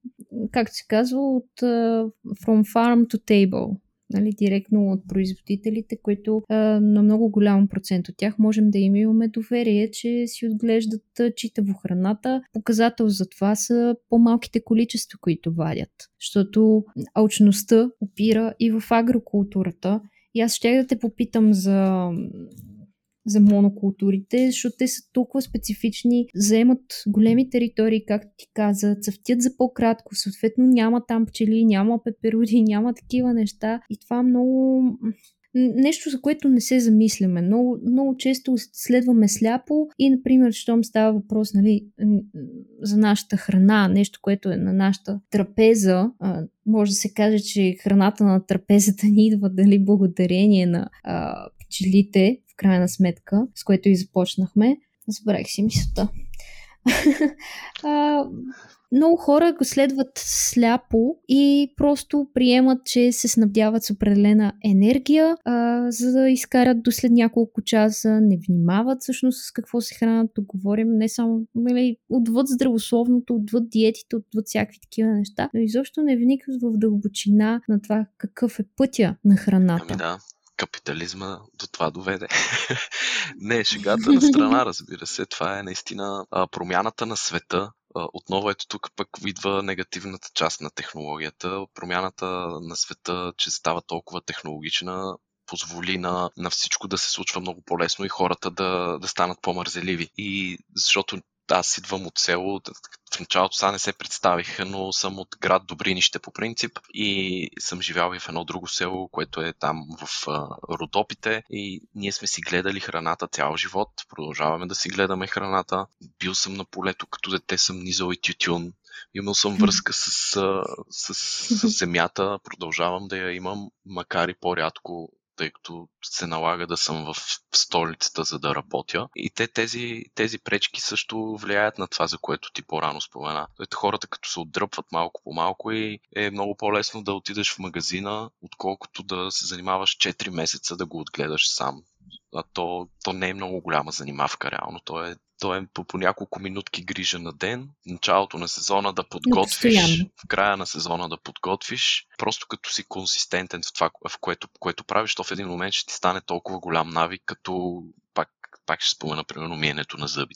както се казва, от uh, from farm to table. Нали, директно от производителите, които а, на много голям процент от тях можем да им имаме доверие, че си отглеждат читаво храната. Показател за това са по-малките количества, които вадят. Защото алчността опира и в агрокултурата. И аз ще да те попитам за за монокултурите, защото те са толкова специфични, заемат големи територии, както ти каза, цъфтят за по-кратко, съответно няма там пчели, няма пеперуди, (laughs) няма такива неща и това много нещо, за което не се замисляме. Много, много често следваме сляпо и, например, щом става въпрос нали, за нашата храна, нещо, което е на нашата трапеза, може да се каже, че храната на трапезата (laughs) ни идва дали благодарение на а, пчелите, крайна сметка, с което и започнахме. Забравих си мисълта. (laughs) много хора го следват сляпо и просто приемат, че се снабдяват с определена енергия, а, за да изкарат до след няколко часа, не внимават всъщност с какво се хранят. Тук говорим не само нали, отвъд здравословното, отвъд диетите, отвъд всякакви такива неща, но изобщо не вникват в дълбочина на това какъв е пътя на храната. Ами да, капитализма до това доведе. (laughs) Не, шегата на страна, разбира се. Това е наистина промяната на света. Отново ето тук пък идва негативната част на технологията. Промяната на света, че става толкова технологична, позволи на, на всичко да се случва много по-лесно и хората да, да станат по-мързеливи. И защото аз идвам от село, в началото сега не се представих, но съм от град Добринище по принцип и съм живял и в едно друго село, което е там в а, Родопите. И ние сме си гледали храната цял живот, продължаваме да си гледаме храната. Бил съм на полето, като дете съм низал и тютюн, имал съм връзка с, с, с, с (laughs) земята, продължавам да я имам, макар и по-рядко тъй като се налага да съм в столицата, за да работя. И те, тези, тези пречки също влияят на това, за което ти по-рано спомена. Ето хората като се отдръпват малко по малко и е много по-лесно да отидеш в магазина, отколкото да се занимаваш 4 месеца да го отгледаш сам. А то, то не е много голяма занимавка, реално. То е то е по, по няколко минутки грижа на ден, началото на сезона да подготвиш, в края на сезона да подготвиш, просто като си консистентен в това, в което, което правиш, то в един момент ще ти стане толкова голям навик, като пак, пак ще спомена, примерно, миенето на зъби.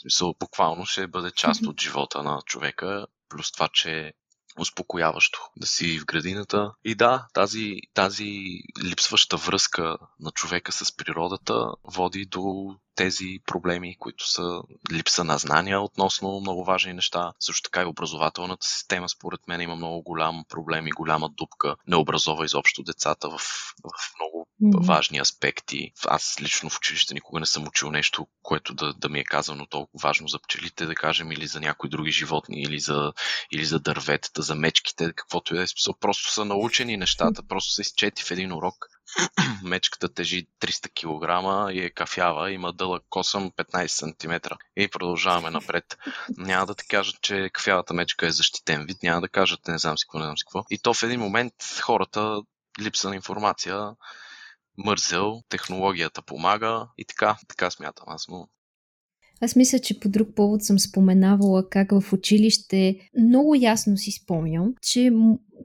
Смисъл, буквално ще бъде част от живота на човека, плюс това, че успокояващо да си в градината. И да, тази, тази липсваща връзка на човека с природата води до тези проблеми, които са липса на знания относно много важни неща. Също така и образователната система, според мен, има много голям проблем и голяма дупка. Не образова изобщо децата в, в много mm-hmm. важни аспекти. Аз лично в училище никога не съм учил нещо, което да, да ми е казано толкова важно за пчелите, да кажем, или за някои други животни, или за, или за дърветата, за мечките, каквото и да е. Просто са научени нещата, просто са изчети в един урок. (coughs) Мечката тежи 300 кг и е кафява, има дълъг косъм 15 см. И продължаваме напред. Няма да ти кажат, че кафявата мечка е защитен вид, няма да кажат не знам си какво, не знам си какво. И то в един момент хората, липса на информация, мързел, технологията помага и така, така смятам аз. Но Аз мисля, че по друг повод съм споменавала как в училище много ясно си спомням, че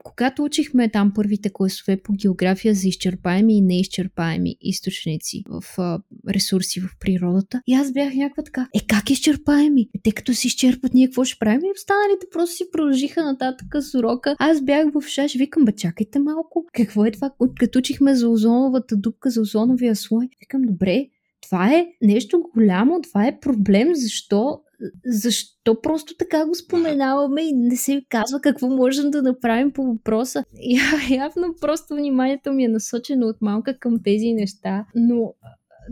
когато учихме там първите класове по география за изчерпаеми и неизчерпаеми източници в а, ресурси в природата, и аз бях някаква така, е как изчерпаеми? Е, те като си изчерпат, ние какво ще правим? И останалите просто си продължиха нататък с урока. Аз бях в шаш, викам, бе, чакайте малко, какво е това? Като учихме за озоновата дупка, за озоновия слой, викам, добре, това е нещо голямо, това е проблем, защо защо просто така го споменаваме и не се казва какво можем да направим по въпроса. (laughs) Явно просто вниманието ми е насочено от малка към тези неща, но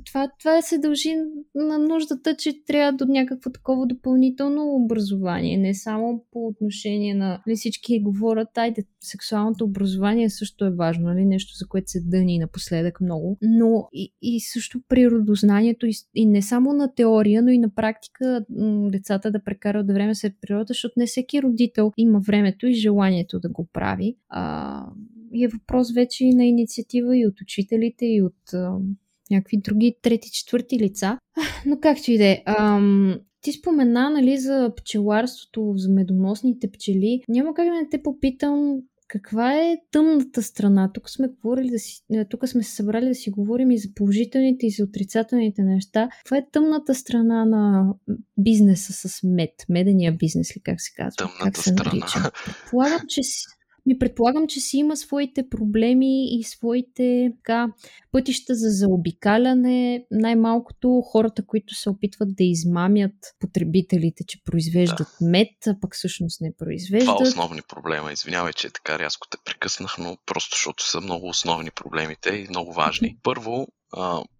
това, това се дължи на нуждата, че трябва до някакво такова допълнително образование, не само по отношение на ли нали, всички говорят, айде, сексуалното образование също е важно, нали, нещо за което се дъни напоследък много, но и, и също природознанието и, и не само на теория, но и на практика децата да прекарат време след природа, защото не всеки родител има времето и желанието да го прави. А, и е въпрос вече и на инициатива и от учителите, и от някакви други трети, четвърти лица. (laughs) Но както и да е. Ти спомена, нали, за пчеларството, за медоносните пчели. Няма как да не те попитам каква е тъмната страна? Тук сме говорили да си, е, тук сме се събрали да си говорим и за положителните и за отрицателните неща. Каква е тъмната страна на бизнеса с мед? Медения бизнес ли, как се казва? Тъмната как се страна. нарича? Предполагам, че ми предполагам, че си има своите проблеми и своите така, пътища за заобикаляне. Най-малкото хората, които се опитват да измамят потребителите, че произвеждат да. мед, а пък всъщност не произвеждат. Това основни проблема. Извинявай, че така рязко те прекъснах, но просто защото са много основни проблемите и много важни. Първо,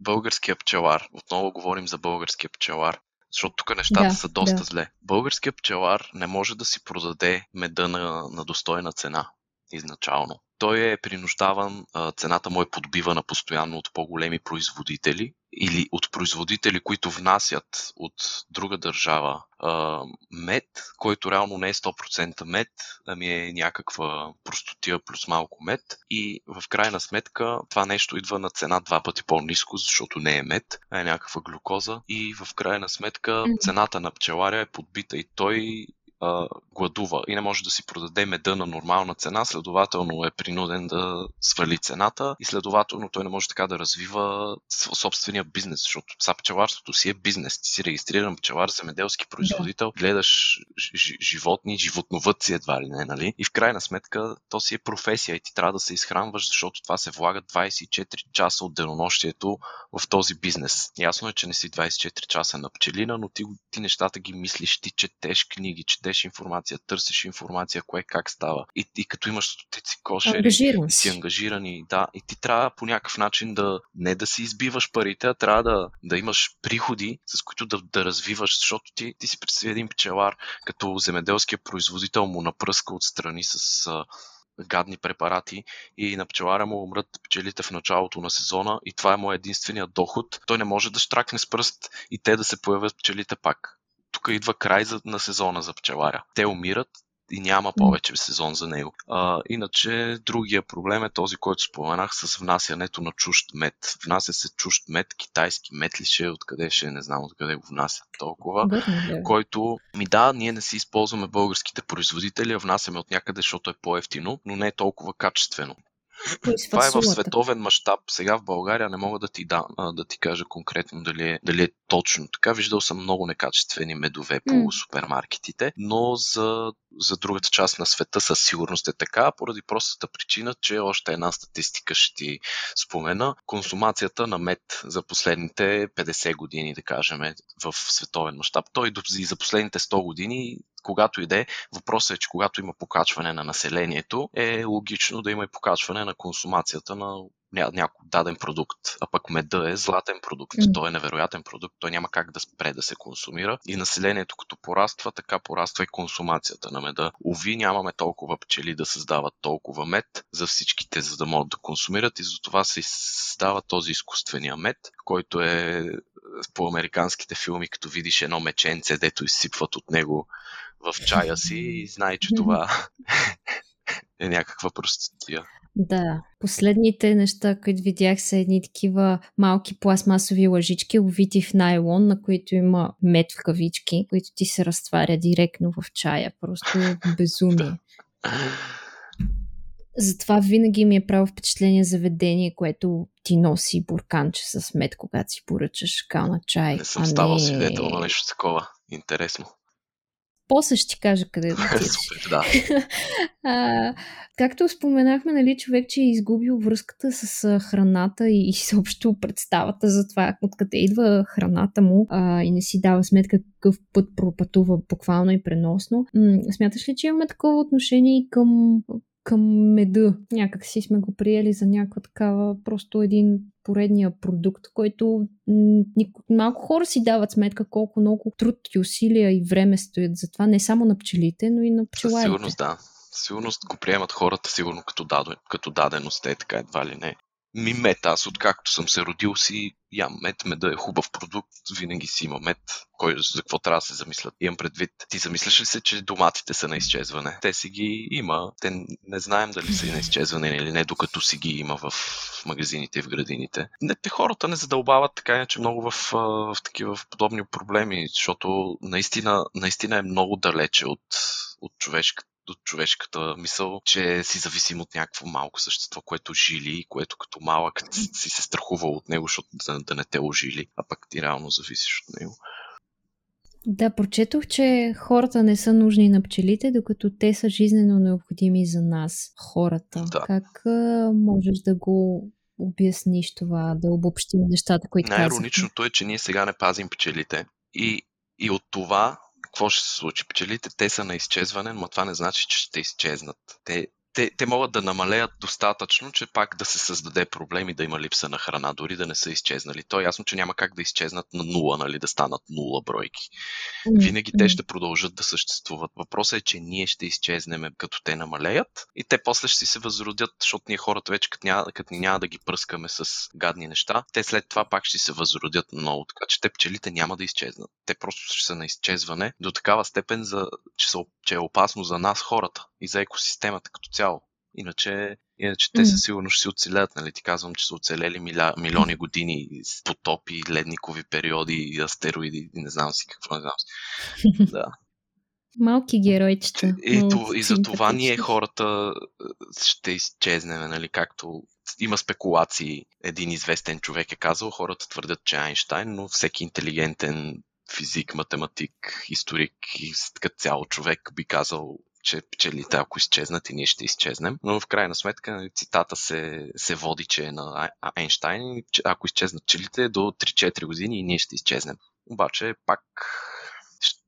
българския пчелар. Отново говорим за българския пчелар. Защото тук нещата да, са доста да. зле. Българският пчелар не може да си продаде меда на, на достойна цена изначално. Той е принуждаван, цената му е подбивана постоянно от по-големи производители или от производители, които внасят от друга държава мед, който реално не е 100% мед, ами е някаква простотия плюс малко мед. И в крайна сметка това нещо идва на цена два пъти по-низко, защото не е мед, а е някаква глюкоза. И в крайна сметка цената на пчеларя е подбита и той а, гладува и не може да си продаде меда на нормална цена, следователно е принуден да свали цената и следователно той не може така да развива собствения бизнес, защото са пчеларството си е бизнес. Ти си регистриран пчелар, земеделски производител, да. гледаш ж- животни, животновът си едва ли не, нали? И в крайна сметка то си е професия и ти трябва да се изхранваш, защото това се влага 24 часа от денонощието в този бизнес. Ясно е, че не си 24 часа на пчелина, но ти, ти нещата ги мислиш, ти четеш книги, четеш четеш информация, търсиш информация, кое как става. И, и като имаш стотици кошери, и си ангажирани, да, и ти трябва по някакъв начин да не да си избиваш парите, а трябва да, да имаш приходи, с които да, да развиваш, защото ти, ти си представи един пчелар, като земеделския производител му напръска отстрани с гадни препарати и на пчеларя му умрат пчелите в началото на сезона и това е моят единствения доход. Той не може да штракне с пръст и те да се появят пчелите пак тук идва край на сезона за пчеларя. Те умират, и няма повече сезон за него. А, иначе другия проблем е този, който споменах с внасянето на чужд мед. Внася се чужд мед, китайски мед ли ще, е, откъде ще, е, не знам откъде го внася толкова, който ми да, ние не си използваме българските производители, а внасяме от някъде, защото е по-ефтино, но не е толкова качествено. Това е в световен мащаб. Сега в България не мога да ти, да, да ти кажа конкретно дали е, дали е точно така. Виждал съм много некачествени медове по mm. супермаркетите, но за, за другата част на света със сигурност е така, поради простата причина, че още една статистика ще ти спомена. Консумацията на мед за последните 50 години, да кажем, в световен мащаб. Той и за последните 100 години когато иде, въпросът е, че когато има покачване на населението, е логично да има и покачване на консумацията на някой даден продукт. А пък меда е златен продукт. Mm. Той е невероятен продукт. Той няма как да спре да се консумира. И населението като пораства, така пораства и консумацията на меда. Ови, нямаме толкова пчели да създават толкова мед за всичките, за да могат да консумират и затова се създава този изкуствения мед, който е по американските филми, като видиш едно меченце, дето изсипват от него в чая си и знае, че това (laughs) е някаква простотия. Да, последните неща, които видях са едни такива малки пластмасови лъжички, обвити в найлон, на които има мед в кавички, които ти се разтваря директно в чая. Просто безумие. (laughs) Затова винаги ми е право впечатление заведение, което ти носи бурканче с мед, когато си поръчаш кална чай. Не съм ставал не... свидетел на нещо такова. Интересно. После ще ти кажа къде (laughs) да Супер, (laughs) да. а, както споменахме, нали, човек, че е изгубил връзката с храната и, и съобщо представата за това откъде идва храната му а, и не си дава сметка какъв път пропътува буквално и преносно. М- смяташ ли, че имаме такова отношение и към към меда. Някак си сме го приели за някаква такава, просто един поредния продукт, който малко хора си дават сметка колко много труд и усилия и време стоят за това, не само на пчелите, но и на пчеларите. Със сигурност, да. Сигурност го приемат хората, сигурно като, дадо, като даденост, е така едва ли не ми мед. Аз откакто съм се родил си ям мед. Меда е хубав продукт, винаги си има мед. Кой за какво трябва да се замислят? Имам предвид. Ти замисляш ли се, че доматите са на изчезване? Те си ги има. Те не знаем дали са на изчезване или не, докато си ги има в магазините и в градините. Не, те хората не задълбават така иначе много в, в такива в подобни проблеми, защото наистина, наистина е много далече от, от човешката от човешката мисъл, че си зависим от някакво малко същество, което жили, което като малък си се страхува от него, защото да, да не те ожили, а пък ти реално зависиш от него. Да, прочетох, че хората не са нужни на пчелите, докато те са жизнено необходими за нас, хората. Да. Как а, можеш да го обясниш това, да обобщим нещата, които Най-ироничното е, че ние сега не пазим пчелите и, и от това какво ще се случи? Пчелите, те са на изчезване, но това не значи, че ще изчезнат. Те те, те могат да намалеят достатъчно, че пак да се създаде проблеми да има липса на храна, дори да не са изчезнали. То е ясно, че няма как да изчезнат на нула, нали, да станат нула бройки. Винаги те ще продължат да съществуват. Въпросът е, че ние ще изчезнем като те намалеят и те после ще си се възродят, защото ние хората вече като няма, като няма да ги пръскаме с гадни неща, те след това пак ще се възродят много. Така че те пчелите няма да изчезнат. Те просто ще са на изчезване до такава степен, за, че, са, че е опасно за нас хората и за екосистемата като цяло. Иначе, иначе те със сигурност ще си оцелят. Нали? Ти казвам, че са оцелели миля, милиони години с потопи, ледникови периоди, астероиди, не знам си какво, не знам си. (laughs) Да. Малки геройчета. И, и, и за това ние хората ще изчезнем, нали? както има спекулации. Един известен човек е казал, хората твърдят, че е Айнштайн, но всеки интелигентен физик, математик, историк и като цяло човек би казал че пчелите, ако изчезнат и ние ще изчезнем. Но в крайна сметка нали, цитата се, се води, че е на Айнштайн. Ако изчезнат пчелите до 3-4 години и ние ще изчезнем. Обаче пак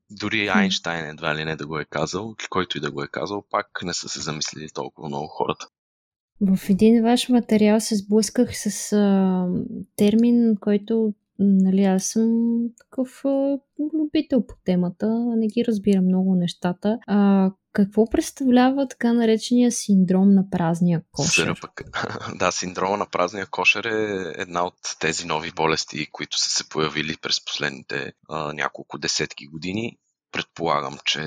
дори Айнштайн едва ли не да го е казал, който и да го е казал, пак не са се замислили толкова много хората. В един ваш материал се сблъсках с а, термин, който нали, аз съм такъв а, любител по темата, не ги разбирам много нещата. А, какво представлява така наречения синдром на празния кошер? Пък, (laughs) да, синдрома на празния кошер е една от тези нови болести, които са се появили през последните а, няколко десетки години. Предполагам, че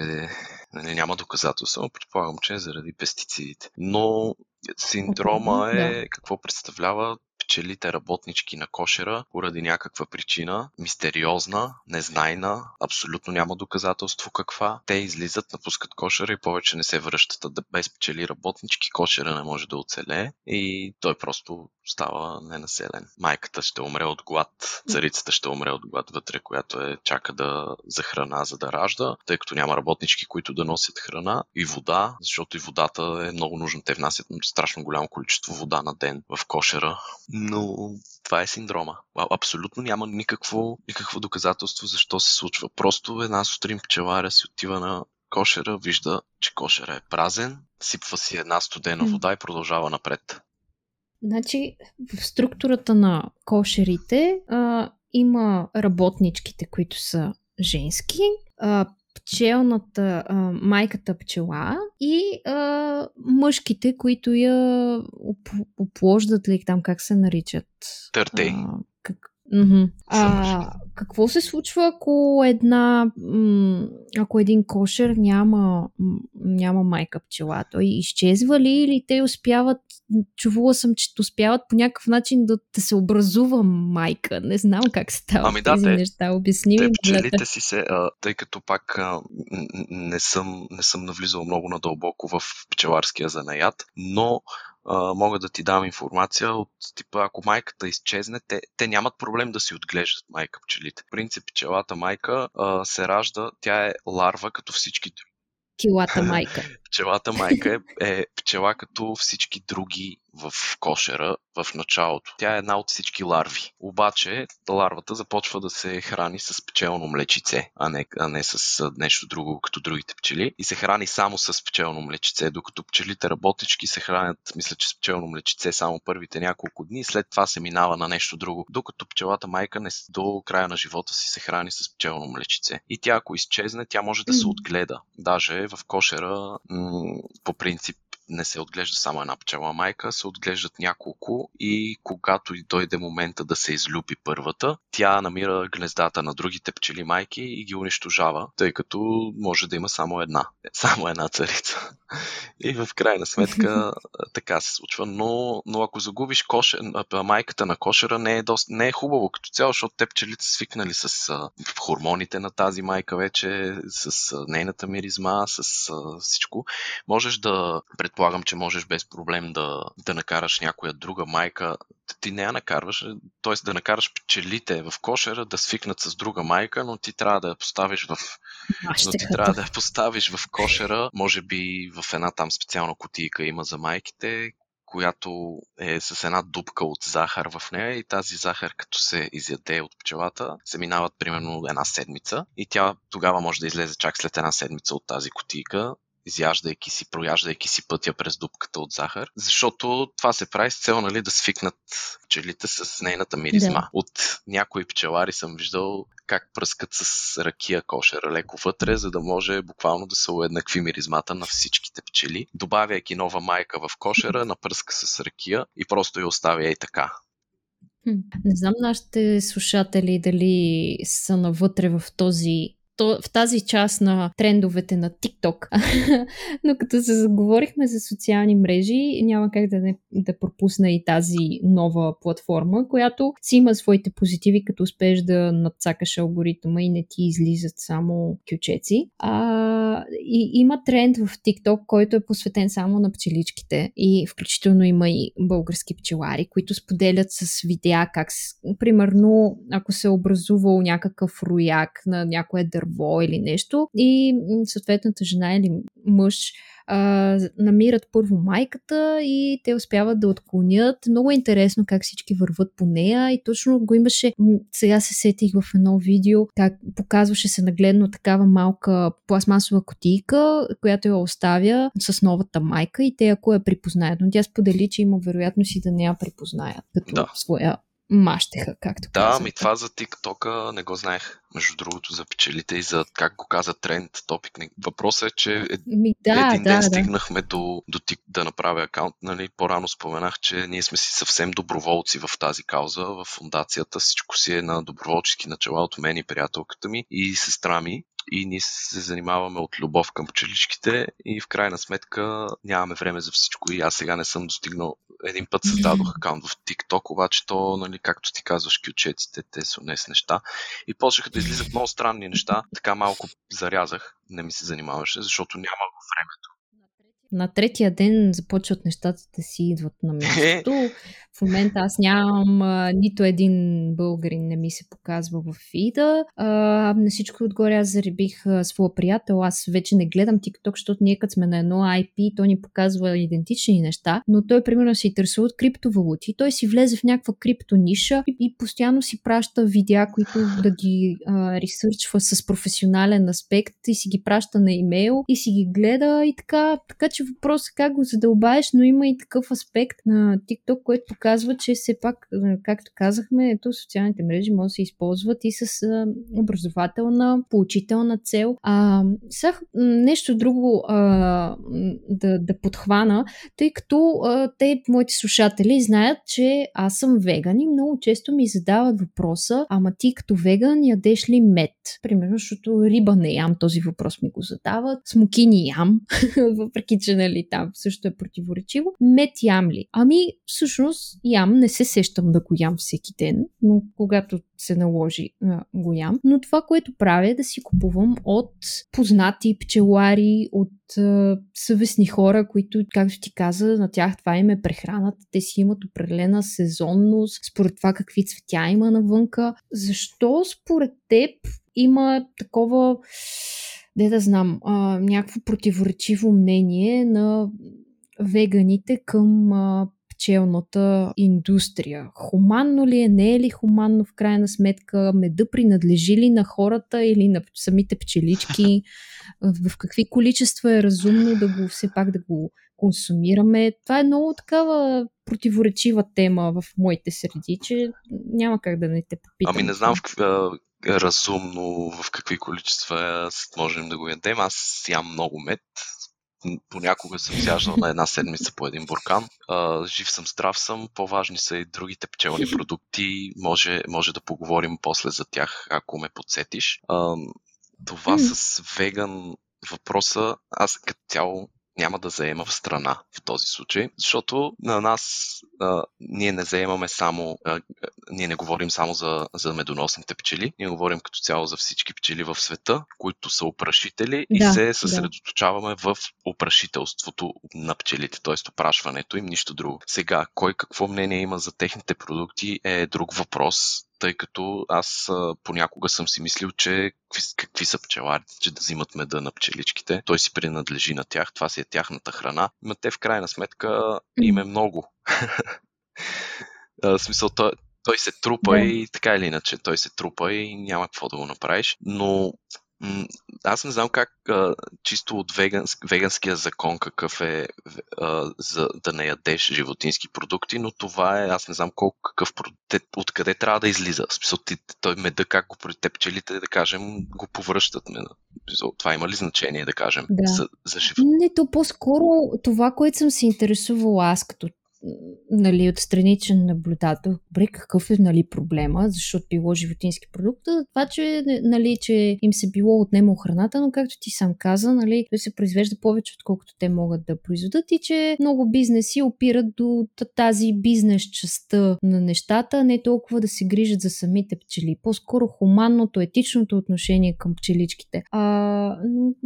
нали, няма доказателства, но предполагам, че е заради пестицидите. Но синдрома е какво представлява пчелите работнички на кошера поради някаква причина, мистериозна, незнайна, абсолютно няма доказателство каква. Те излизат, напускат кошера и повече не се връщат. Без пчели работнички кошера не може да оцелее и той просто става ненаселен. Майката ще умре от глад, царицата ще умре от глад вътре, която е чака да за храна, за да ражда, тъй като няма работнички, които да носят храна и вода, защото и водата е много нужна. Те внасят страшно голямо количество вода на ден в кошера но това е синдрома. Абсолютно няма никакво, никакво доказателство защо се случва. Просто една сутрин пчеларя си отива на кошера, вижда, че кошера е празен, сипва си една студена вода и продължава напред. Значи, в структурата на кошерите а, има работничките, които са женски, а, пчелната, а, майката пчела и а, мъжките, които я оплождат ли там, как се наричат? Търтей. как... Mm-hmm. А, какво се случва, ако една, м- ако един кошер няма, м- няма майка пчела? Той изчезва ли или те успяват, чувала съм, че успяват по някакъв начин да, да се образува майка. Не знам как става ами, да, тези те, неща. Обясни те, ми. Пчелите си се, а, тъй като пак а, не, съм, не съм навлизал много надълбоко в пчеларския занаят, но а, мога да ти дам информация от типа, ако майката изчезне, те, те нямат проблем да си отглеждат майка пчелите. В принцип, пчелата майка а, се ражда, тя е ларва като всички други. Пчелата (laughs) майка. Пчелата майка е, е пчела като всички други в кошера в началото. Тя е една от всички ларви. Обаче ларвата започва да се храни с пчелно млечице, а не, а не с нещо друго, като другите пчели. И се храни само с пчелно млечице, докато пчелите работечки се хранят, мисля, че с пчелно млечице само първите няколко дни, след това се минава на нещо друго. Докато пчелата майка не, до края на живота си се храни с пчелно млечице. И тя, ако изчезне, тя може да се отгледа. Даже в кошера, м- по принцип, не се отглежда само една пчела майка, се отглеждат няколко и когато дойде момента да се излюби първата, тя намира гнездата на другите пчели майки и ги унищожава, тъй като може да има само една. Само една царица. И в крайна сметка (laughs) така се случва. Но, но ако загубиш кошер, майката на кошера, не е, доста, не е хубаво като цяло, защото те пчелите са свикнали с а, хормоните на тази майка вече, с а, нейната миризма, с а, всичко. Можеш да предполагаш предполагам, че можеш без проблем да, да накараш някоя друга майка. Ти не я накарваш, т.е. да накараш пчелите в кошера да свикнат с друга майка, но ти трябва да я поставиш в. но ти трябва да я поставиш в кошера, може би в една там специална кутийка има за майките, която е с една дупка от захар в нея и тази захар, като се изяде от пчелата, се минават примерно една седмица и тя тогава може да излезе чак след една седмица от тази кутийка изяждайки си, прояждайки си пътя през дупката от захар, защото това се прави с цел нали, да свикнат пчелите с нейната миризма. Да. От някои пчелари съм виждал как пръскат с ракия кошера леко вътре, за да може буквално да се уеднакви миризмата на всичките пчели, добавяйки нова майка в кошера, напръска с ракия и просто я оставя и така. Не знам нашите слушатели дали са навътре в този то, в тази част на трендовете на TikTok. (laughs) Но като се заговорихме за социални мрежи, няма как да, не, да пропусна и тази нова платформа, която си има своите позитиви, като успееш да надцакаш алгоритъма и не ти излизат само кючеци. А, и има тренд в TikTok, който е посветен само на пчеличките и включително има и български пчелари, които споделят с видеа как, примерно, ако се е образувал някакъв рояк на някоя дърво, дърво или нещо и съответната жена или мъж а, намират първо майката и те успяват да отклонят. Много е интересно как всички върват по нея и точно го имаше, сега се сетих в едно видео, как показваше се нагледно такава малка пластмасова котийка, която я оставя с новата майка и те ако я припознаят. Но тя сподели, че има вероятност и да не я припознаят като да. своя мащеха, както Да, казвате. ми това за TikTok не го знаех. Между другото, за пчелите и за, как го каза, тренд, топик. Въпросът е, че е, ми, да, един да, ден да. стигнахме до, до тик, да направя акаунт. Нали? По-рано споменах, че ние сме си съвсем доброволци в тази кауза, в фундацията. Всичко си е на доброволчески начала от мен и приятелката ми и сестра ми и ние се занимаваме от любов към пчеличките и в крайна сметка нямаме време за всичко и аз сега не съм достигнал. Един път създадох (laughs) акаунт в TikTok, обаче то, нали, както ти казваш, кючеците, те са днес неща. И почнаха да излизат много странни неща, така малко зарязах, не ми се занимаваше, защото няма времето. На третия ден започват нещата да си идват на мястото. (laughs) В момента аз нямам а, нито един българин не ми се показва в фида. А, на всичко отгоре аз заребих а, своя приятел. Аз вече не гледам TikTok, защото ние като сме на едно IP, то ни показва идентични неща, но той примерно се интересува от криптовалути. Той си влезе в някаква криптониша и, и постоянно си праща видеа, които да ги а, ресърчва с професионален аспект и си ги праща на имейл и си ги гледа и така. Така че че въпросът е как го задълбаеш, но има и такъв аспект на TikTok, който показва, че все пак, както казахме, ето социалните мрежи могат да се използват и с а, образователна, поучителна цел. А, сега нещо друго а, да, да подхвана, тъй като а, те, моите слушатели, знаят, че аз съм веган и много често ми задават въпроса, ама ти като веган ядеш ли мед? Примерно, защото риба не ям, този въпрос ми го задават. Смокини ям, (laughs) въпреки че нали, там също е противоречиво. Мед ям ли? Ами, всъщност ям, не се сещам да го ям всеки ден, но когато се наложи го ям. Но това, което правя е да си купувам от познати пчелари, от съвестни хора, които, както ти каза, на тях това им е прехраната. Те си имат определена сезонност, според това какви цветя има навънка. Защо според теб има такова, де да знам, а, някакво противоречиво мнение на веганите към а, пчелната индустрия. Хуманно ли е, не е ли хуманно в крайна сметка? Меда принадлежи ли на хората или на самите пчелички? В какви количества е разумно да го все пак да го консумираме? Това е много такава противоречива тема в моите среди, че няма как да не те попитам. Ами не знам в разумно в какви количества можем да го ядем. Аз ям много мед, понякога съм сяждал на една седмица по един буркан. А, жив съм, здрав съм. По-важни са и другите пчелни продукти. Може, може да поговорим после за тях, ако ме подсетиш. А, това с веган въпроса, аз като цяло няма да заема в страна в този случай, защото на нас а, ние не заемаме само, а, ние не говорим само за, за медоносните пчели, ние говорим като цяло за всички пчели в света, които са опрашители да, и се съсредоточаваме да. в опрашителството на пчелите, т.е. опрашването им, нищо друго. Сега, кой какво мнение има за техните продукти е друг въпрос тъй като аз понякога съм си мислил, че какви, какви са пчеларите, че да взимат меда на пчеличките. Той си принадлежи на тях, това си е тяхната храна. Но те в крайна сметка им е много. (laughs) в смисъл, той, той се трупа да. и така или иначе, той се трупа и няма какво да го направиш. Но аз не знам как а, чисто от веганс, веганския закон какъв е а, за да не ядеш животински продукти, но това е, аз не знам колко какъв продукт, откъде трябва да излиза. В смисъл, ти, той меда, как го теб пчелите, да кажем, го повръщат. Това има ли значение, да кажем, да. за, за живот? Не, то по-скоро това, което съм се интересувала аз като нали, от страничен наблюдател, добре, какъв е нали, проблема, защото било животински продукт, това, че, нали, че им се било отнема храната, но както ти сам каза, нали, той се произвежда повече, отколкото те могат да произведат и че много бизнеси опират до тази бизнес частта на нещата, не толкова да се грижат за самите пчели, по-скоро хуманното, етичното отношение към пчеличките. А,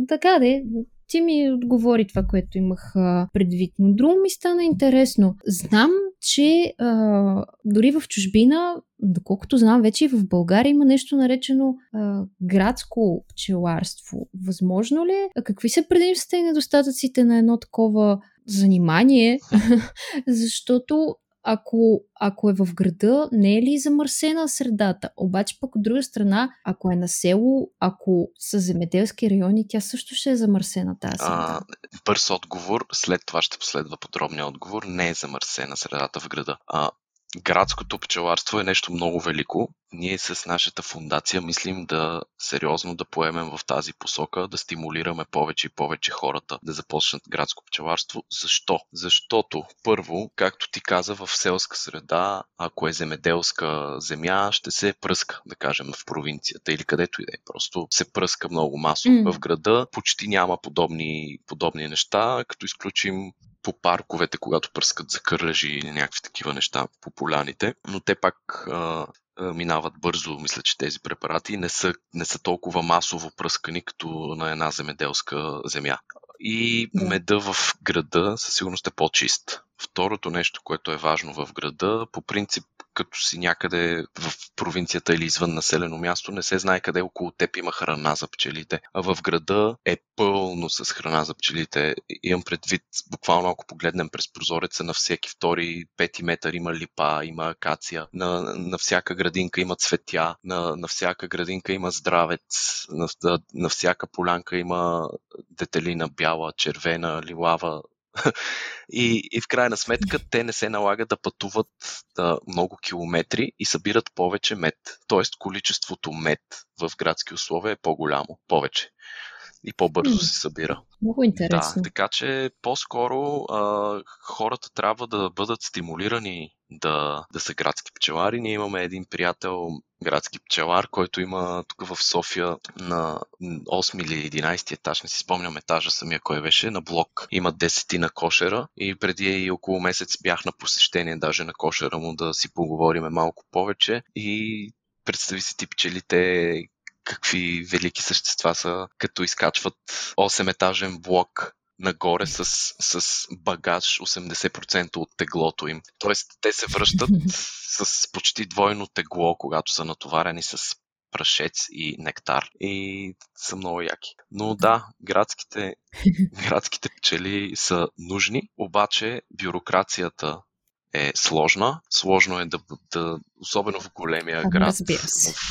така де, ти ми отговори това, което имах предвид. Но друго ми стана интересно. Знам, че а, дори в чужбина, доколкото знам, вече и в България има нещо наречено а, градско пчеларство. Възможно ли е? Какви са предимствата и недостатъците на едно такова занимание? (laughs) Защото ако, ако е в града, не е ли замърсена средата? Обаче пък от друга страна, ако е на село, ако са земеделски райони, тя също ще е замърсена тази среда. А, бърз отговор, след това ще последва подробния отговор. Не е замърсена средата в града. А, градското пчеларство е нещо много велико. Ние с нашата фундация мислим да сериозно да поемем в тази посока, да стимулираме повече и повече хората да започнат градско пчеларство. Защо? Защото, първо, както ти каза, в селска среда, ако е земеделска земя, ще се пръска, да кажем, в провинцията или където и да е. Просто се пръска много масово. Mm. В града почти няма подобни, подобни неща, като изключим по парковете, когато пръскат за кърлежи или някакви такива неща по поляните, но те пак а, а, минават бързо, мисля, че тези препарати не са, не са толкова масово пръскани, като на една земеделска земя. И меда в града със сигурност е по-чист. Второто нещо, което е важно в града, по принцип като си някъде в провинцията или извън населено място, не се знае къде около теб има храна за пчелите. А в града е пълно с храна за пчелите. Имам предвид, буквално ако погледнем през прозореца на всеки втори, пети метър има липа, има акация, на, на всяка градинка има цветя, на, на всяка градинка има здравец, на, на, всяка полянка има детелина бяла, червена, лилава, и, и в крайна сметка те не се налагат да пътуват да, много километри и събират повече мед. Тоест количеството мед в градски условия е по-голямо, повече и по-бързо се събира. Много интересно. Да, така че по-скоро а, хората трябва да бъдат стимулирани да, да са градски пчелари. Ние имаме един приятел, градски пчелар, който има тук в София на 8 или 11 етаж, не си спомням етажа самия кой беше, на блок. Има 10 на кошера и преди около месец бях на посещение даже на кошера му да си поговориме малко повече и представи си ти пчелите какви велики същества са, като изкачват 8-етажен блок нагоре с, с багаж 80% от теглото им. Тоест, те се връщат (laughs) с почти двойно тегло, когато са натоварени с прашец и нектар. И са много яки. Но да, градските, (laughs) градските пчели са нужни, обаче бюрокрацията е сложна. Сложно е да, да особено в големия град.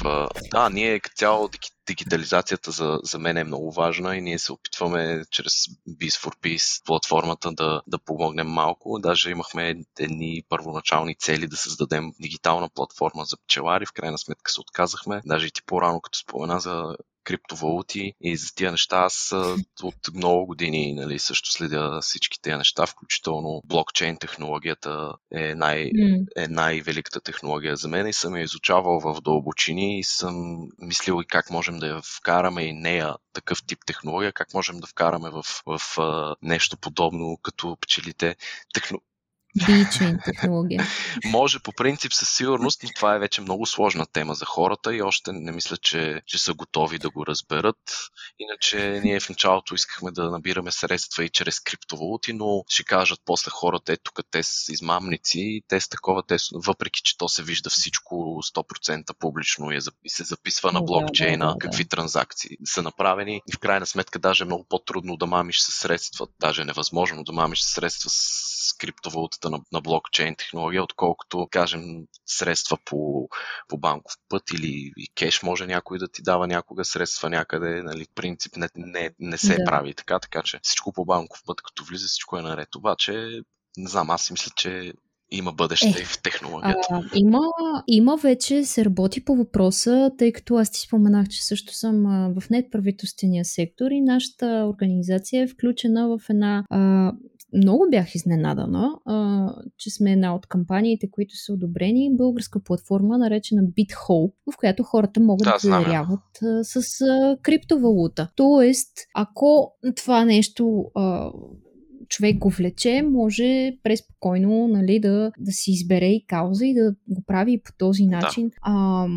В, да, ние като цяло дигитализацията за, за мен е много важна и ние се опитваме чрез Bees for Peace платформата да, да помогнем малко. Даже имахме едни първоначални цели да създадем дигитална платформа за пчелари. В крайна сметка се отказахме. Даже и ти по-рано, като спомена за криптовалути и за тия неща. Аз от много години нали, също следя всички тези неща, включително блокчейн технологията е, най, е най-великата технология за мен и съм я изучавал в дълбочини и съм мислил и как можем да я вкараме и нея такъв тип технология, как можем да вкараме в, в, в нещо подобно като пчелите. Техно Бичейн технология. Може по принцип със сигурност, но това е вече много сложна тема за хората и още не мисля, че, че са готови да го разберат. Иначе ние в началото искахме да набираме средства и чрез криптовалути, но ще кажат после хората, ето тук те са измамници, те са такова, те са, въпреки че то се вижда всичко 100% публично и, е, и се записва на блокчейна, да, да, да, какви транзакции са направени и в крайна сметка даже е много по-трудно да мамиш със средства, даже е невъзможно да мамиш със средства с криптовалутата на, на блокчейн технология, отколкото, кажем, средства по, по банков път или и кеш може някой да ти дава някога средства някъде, нали, принцип не, не, не се да. прави така, така че всичко по банков път, като влиза, всичко е наред. Обаче, не знам, аз си мисля, че има бъдеще е, в технологията. А, има, има вече се работи по въпроса, тъй като аз ти споменах, че също съм а, в неправителствения сектор и нашата организация е включена в една а, много бях изненадана, а, че сме една от кампаниите, които са одобрени, българска платформа, наречена BitHole, в която хората могат да, да доверяват с а, криптовалута. Тоест, ако това нещо а, човек го влече, може преспокойно нали, да, да си избере и кауза и да го прави по този начин. Да. А,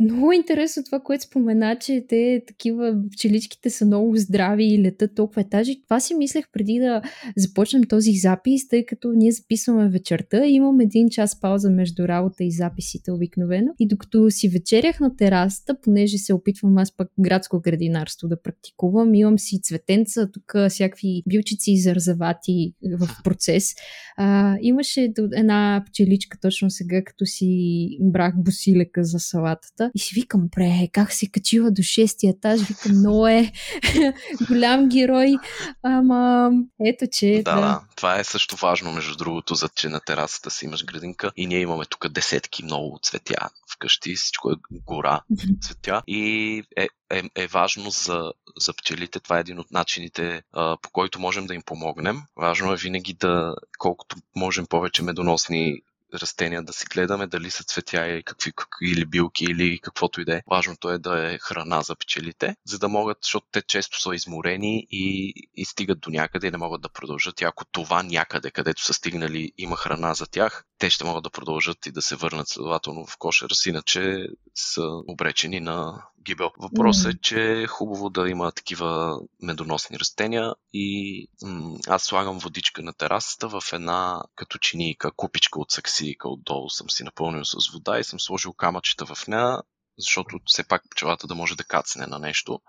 много интересно това, което спомена, че те такива пчеличките са много здрави и летат толкова етажи. Това си мислех преди да започнем този запис, тъй като ние записваме вечерта и имам един час пауза между работа и записите обикновено. И докато си вечерях на терасата, понеже се опитвам аз пък градско градинарство да практикувам, имам си цветенца, тук всякакви билчици и зарзавати в процес. А, имаше една пчеличка точно сега, като си брах босилека за салатата и си викам, бре, как се качила до шестия етаж, викам, но е (laughs) голям герой, ама ето че... Да, да, това е също важно, между другото, за че на терасата си имаш градинка. И ние имаме тук десетки много цветя вкъщи, всичко е гора цветя. И е, е, е важно за, за пчелите. Това е един от начините, а, по който можем да им помогнем. Важно е винаги да, колкото можем повече медоносни растения да си гледаме дали са цветя какви, какви или билки или каквото и да е. Важното е да е храна за пчелите, за да могат, защото те често са изморени и, и стигат до някъде и не могат да продължат. И ако това някъде, където са стигнали, има храна за тях, те ще могат да продължат и да се върнат следователно в кошера си, иначе са обречени на гибел. Въпросът е, че е хубаво да има такива медоносни растения и м- аз слагам водичка на терасата в една като чинийка, купичка от саксийка отдолу съм си напълнил с вода и съм сложил камъчета в нея, защото все пак пчелата да може да кацне на нещо.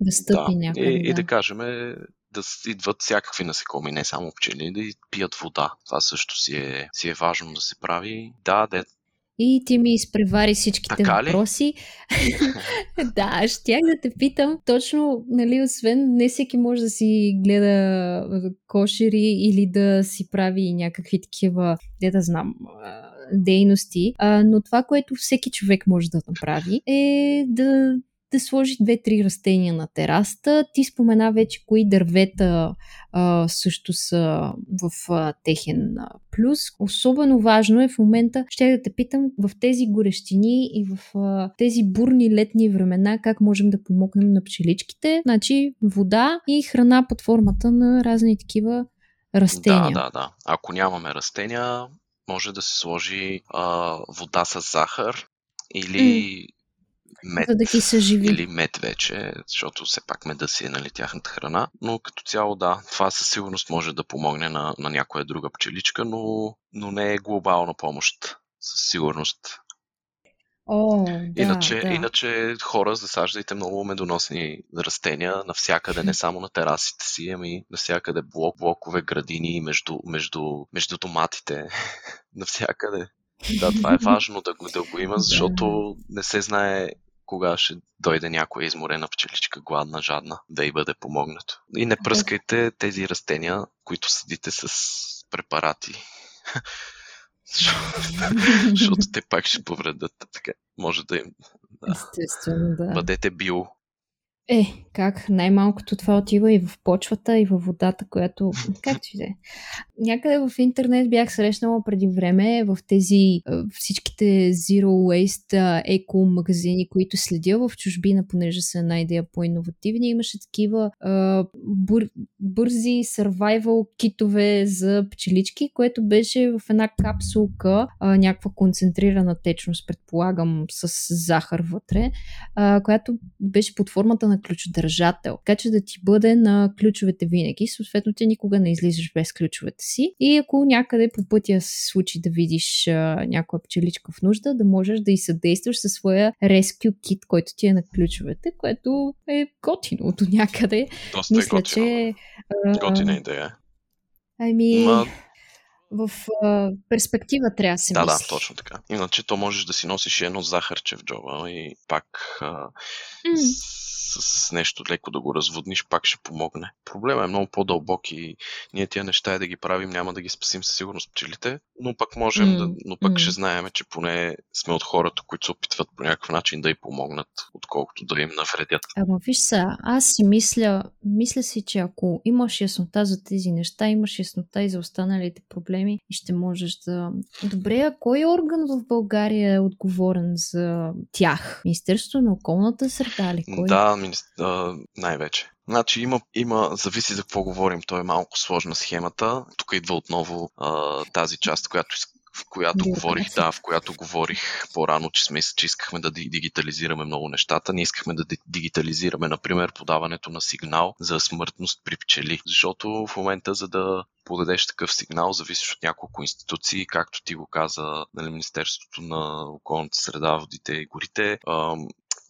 Да стъпи да. някъде. И, да. и да кажем, да идват всякакви насекоми, не само пчели, да пият вода. Това също си е, си е важно да се прави. Да, де, и ти ми изпревари всичките така въпроси. (laughs) да, щях да те питам. Точно, нали, освен не всеки може да си гледа кошери или да си прави някакви такива, не да знам, дейности, но това, което всеки човек може да направи е да да сложи две-три растения на терасата. Ти спомена вече кои дървета а, също са в а, техен а, плюс. Особено важно е в момента, ще да те питам, в тези горещини и в а, тези бурни летни времена, как можем да помогнем на пчеличките. Значи вода и храна под формата на разни такива растения. Да, да, да. Ако нямаме растения, може да се сложи а, вода с захар или мед. За да ги съживи. Или мед вече, защото все пак меда си е нали, тяхната храна. Но като цяло да, това със сигурност може да помогне на, на някоя друга пчеличка, но, но не е глобална помощ. Със сигурност. О, да, иначе, да. иначе хора засаждайте много медоносни растения навсякъде, не само на терасите си, ами навсякъде блок, блокове, градини, между, между, между томатите, (laughs) навсякъде. Да, това е важно да го, да го има, (laughs) защото не се знае кога ще дойде някоя изморена пчеличка, гладна, жадна, да й бъде помогнато. И не пръскайте тези растения, които съдите с препарати. (laughs) защото те пак ще повредят. Така, може да им. Да. Естествено, да. Бъдете био е, как? Най-малкото това отива и в почвата, и в водата, която... Както и да е. Някъде в интернет бях срещнала преди време в тези всичките Zero Waste еко магазини, които следя в чужбина, понеже са една идея по-инновативни. Имаше такива а, бур, бързи survival китове за пчелички, което беше в една капсулка, а, някаква концентрирана течност, предполагам, с захар вътре, а, която беше под формата на ключодържател, така че да ти бъде на ключовете винаги. Съответно, ти никога не излизаш без ключовете си. И ако някъде по пътя се случи да видиш а, някоя пчеличка в нужда, да можеш да й съдействаш със своя rescue kit, който ти е на ключовете, което е готино до някъде. Доста е Мисля, е готино. че... А, Готина идея. Ами... Ма в а, перспектива трябва да се Да, мисли. да, точно така. Иначе то можеш да си носиш едно захарче в джоба и пак а, mm. с, с нещо леко да го разводниш, пак ще помогне. Проблема е много по-дълбок и ние тия неща е да ги правим, няма да ги спасим със сигурност пчелите, но пък можем mm. да, но пък mm. ще знаем, че поне сме от хората, които се опитват по някакъв начин да й помогнат, отколкото да им навредят. Ама виж сега, аз си мисля, мисля си, че ако имаш яснота за тези неща, имаш яснота и за останалите проблеми и ще можеш да... Добре, а кой орган в България е отговорен за тях? Министерството на околната среда ли? Кой? Да, а, най-вече. Значи има, има, зависи за какво говорим, то е малко сложна схемата. Тук идва отново а, тази част, която в която говорих, да, в която говорих по-рано, че сме, че искахме да дигитализираме много нещата. Ние искахме да дигитализираме, например, подаването на сигнал за смъртност при пчели. Защото в момента, за да подадеш такъв сигнал, зависиш от няколко институции, както ти го каза нали, Министерството на околната среда, водите и горите,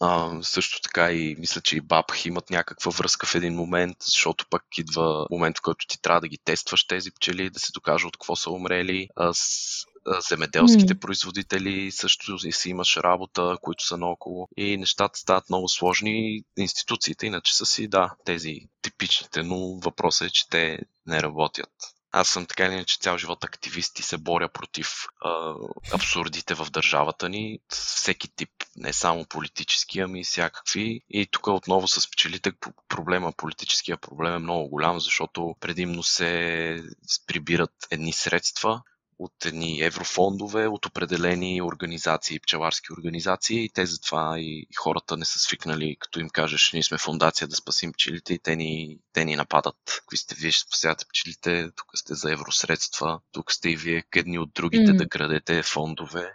а, също така и мисля, че и БАПХ имат някаква връзка в един момент, защото пък идва момент, в който ти трябва да ги тестваш тези пчели, да се докаже от какво са умрели. А, с, земеделските mm. производители също си имаш работа, които са наоколо и нещата стават много сложни. Институциите иначе са си, да, тези типичните, но въпросът е, че те не работят. Аз съм така или иначе цял живот активист и се боря против а, абсурдите в държавата ни, всеки тип, не само политически, ами и всякакви. И тук отново с пчелите проблема, политическия проблем е много голям, защото предимно се прибират едни средства, от едни еврофондове, от определени организации, пчеларски организации и те затова и, и хората не са свикнали, като им кажеш, ние сме фундация да спасим пчелите и те ни, те ни нападат. Какви сте вие, ще спасявате пчелите, тук сте за евросредства, тук сте и вие едни от другите mm. да крадете фондове.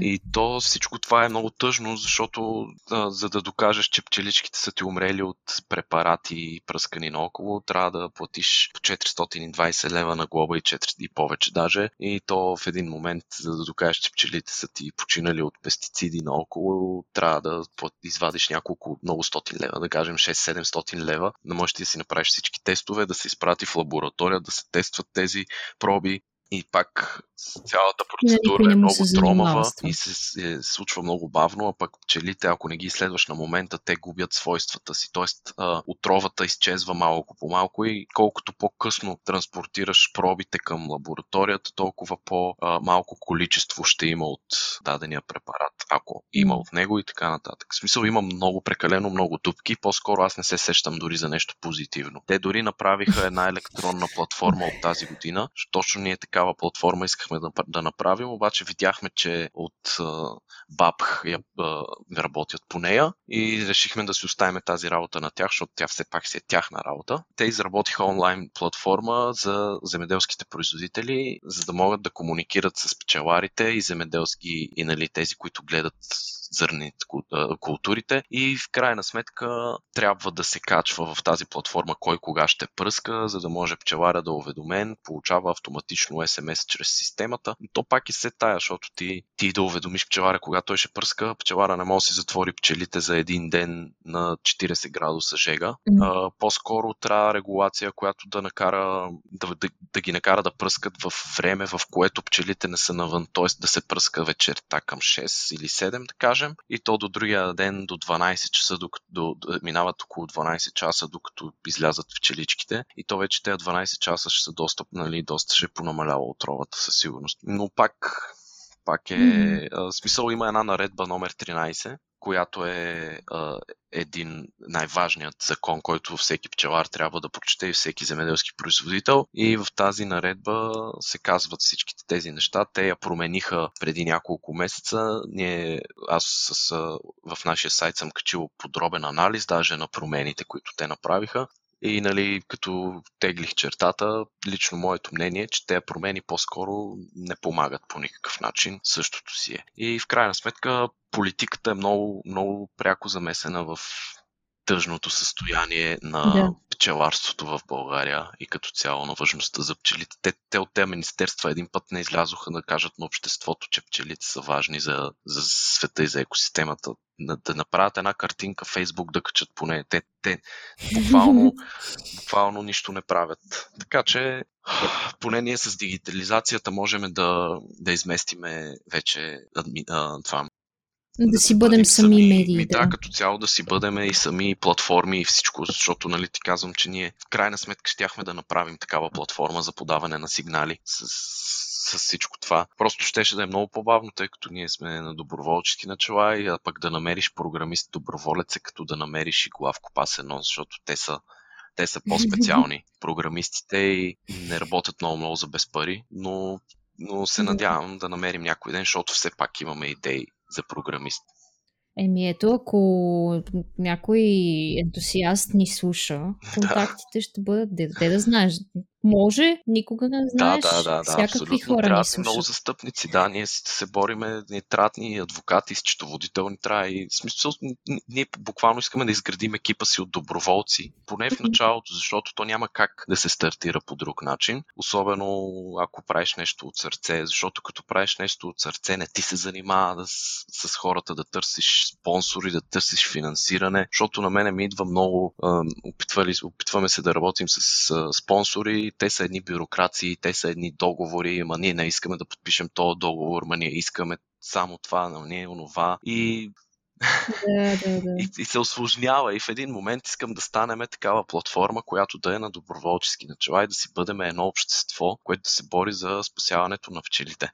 И то всичко това е много тъжно, защото а, за да докажеш, че пчеличките са ти умрели от препарати пръскани наоколо, трябва да платиш по 420 лева на глоба и 4 и повече даже. И то в един момент, за да докажеш, че пчелите са ти починали от пестициди наоколо, трябва да извадиш няколко много стотин лева, да кажем 6-700 лева, да можеш да си направиш всички тестове, да се изпрати в лаборатория, да се тестват тези проби и пак цялата процедура е много тромава и се, се случва много бавно, а пък пчелите, ако не ги изследваш на момента, те губят свойствата си. Тоест, а, отровата изчезва малко по малко и колкото по-късно транспортираш пробите към лабораторията, толкова по-малко количество ще има от дадения препарат, ако има от него и така нататък. В смисъл има много, прекалено много дупки, по-скоро аз не се сещам дори за нещо позитивно. Те дори направиха една електронна платформа от тази година, точно ние такава платформа искахме да, да направим, обаче видяхме, че от BAP я, работят по нея и решихме да си оставим тази работа на тях, защото тя все пак си е тяхна работа. Те изработиха онлайн платформа за земеделските производители, за да могат да комуникират с пчеларите и земеделски и нали, тези, които гледат зърнените културите и в крайна сметка трябва да се качва в тази платформа кой кога ще пръска, за да може пчеларя да е уведомен, получава автоматично СМС чрез системата. И то пак и се тая, защото ти, ти да уведомиш пчеларя кога той ще пръска, пчелара не може да си затвори пчелите за един ден на 40 градуса жега. А, по-скоро трябва регулация, която да накара да, да, да ги накара да пръскат в време, в което пчелите не са навън, т.е. да се пръска вечерта към 6 или 7, да кажем кажем, и то до другия ден до 12 часа, докато до, минават около 12 часа, докато излязат пчеличките. И то вече тези 12 часа ще са доста, нали, доста ще понамалява отровата със сигурност. Но пак пак е... Mm-hmm. смисъл има една наредба номер 13, която е а, един най-важният закон, който всеки пчелар трябва да прочете и всеки земеделски производител. И в тази наредба се казват всичките тези неща. Те я промениха преди няколко месеца. Ние, аз с, в нашия сайт съм качил подробен анализ даже на промените, които те направиха. И нали, като теглих чертата, лично моето мнение е, че те промени по-скоро не помагат по никакъв начин. Същото си е. И в крайна сметка политиката е много, много пряко замесена в тъжното състояние на да. пчеларството в България и като цяло на важността за пчелите. Те, те от тези министерства един път не излязоха да кажат на обществото, че пчелите са важни за, за света и за екосистемата. Да, да направят една картинка в Фейсбук да качат поне. Те, те буквално, (laughs) буквално нищо не правят. Така че поне ние с дигитализацията можем да, да изместиме вече това да си бъдем сами, сами медии. Да. да, като цяло да си бъдем и сами платформи и всичко, защото нали, ти казвам, че ние в крайна сметка щяхме да направим такава платформа за подаване на сигнали с, с всичко това. Просто щеше да е много по-бавно, тъй като ние сме на доброволчески начала и а пък да намериш програмист доброволец е като да намериш и главко пасено, защото те са те са по-специални. (laughs) Програмистите и не работят много много за без пари, но, но се надявам да намерим някой ден, защото все пак имаме идеи за програмист. Еми ето, ако някой ентусиаст ни слуша, (laughs) контактите да. ще бъдат, де, де да знаеш, може, никога не знаеш. Да, да, да, да всякакви абсолютно. хора трябва ни много застъпници, да, ние се бориме, ни трябват ни адвокати, счетоводител ни трябва и в смисъл, ние буквално искаме да изградим екипа си от доброволци, поне в началото, защото то няма как да се стартира по друг начин, особено ако правиш нещо от сърце, защото като правиш нещо от сърце, не ти се занимава да, с, с хората да търсиш спонсори, да търсиш финансиране, защото на мене ми идва много, опитвали, опитваме се да работим с спонсори, те са едни бюрокрации, те са едни договори, ма ние не искаме да подпишем този договор, ма ние искаме само това, но ние онова. И да, да, да. (laughs) И, и се осложнява. И в един момент искам да станем такава платформа, която да е на доброволчески начала и да си бъдем едно общество, което да се бори за спасяването на пчелите.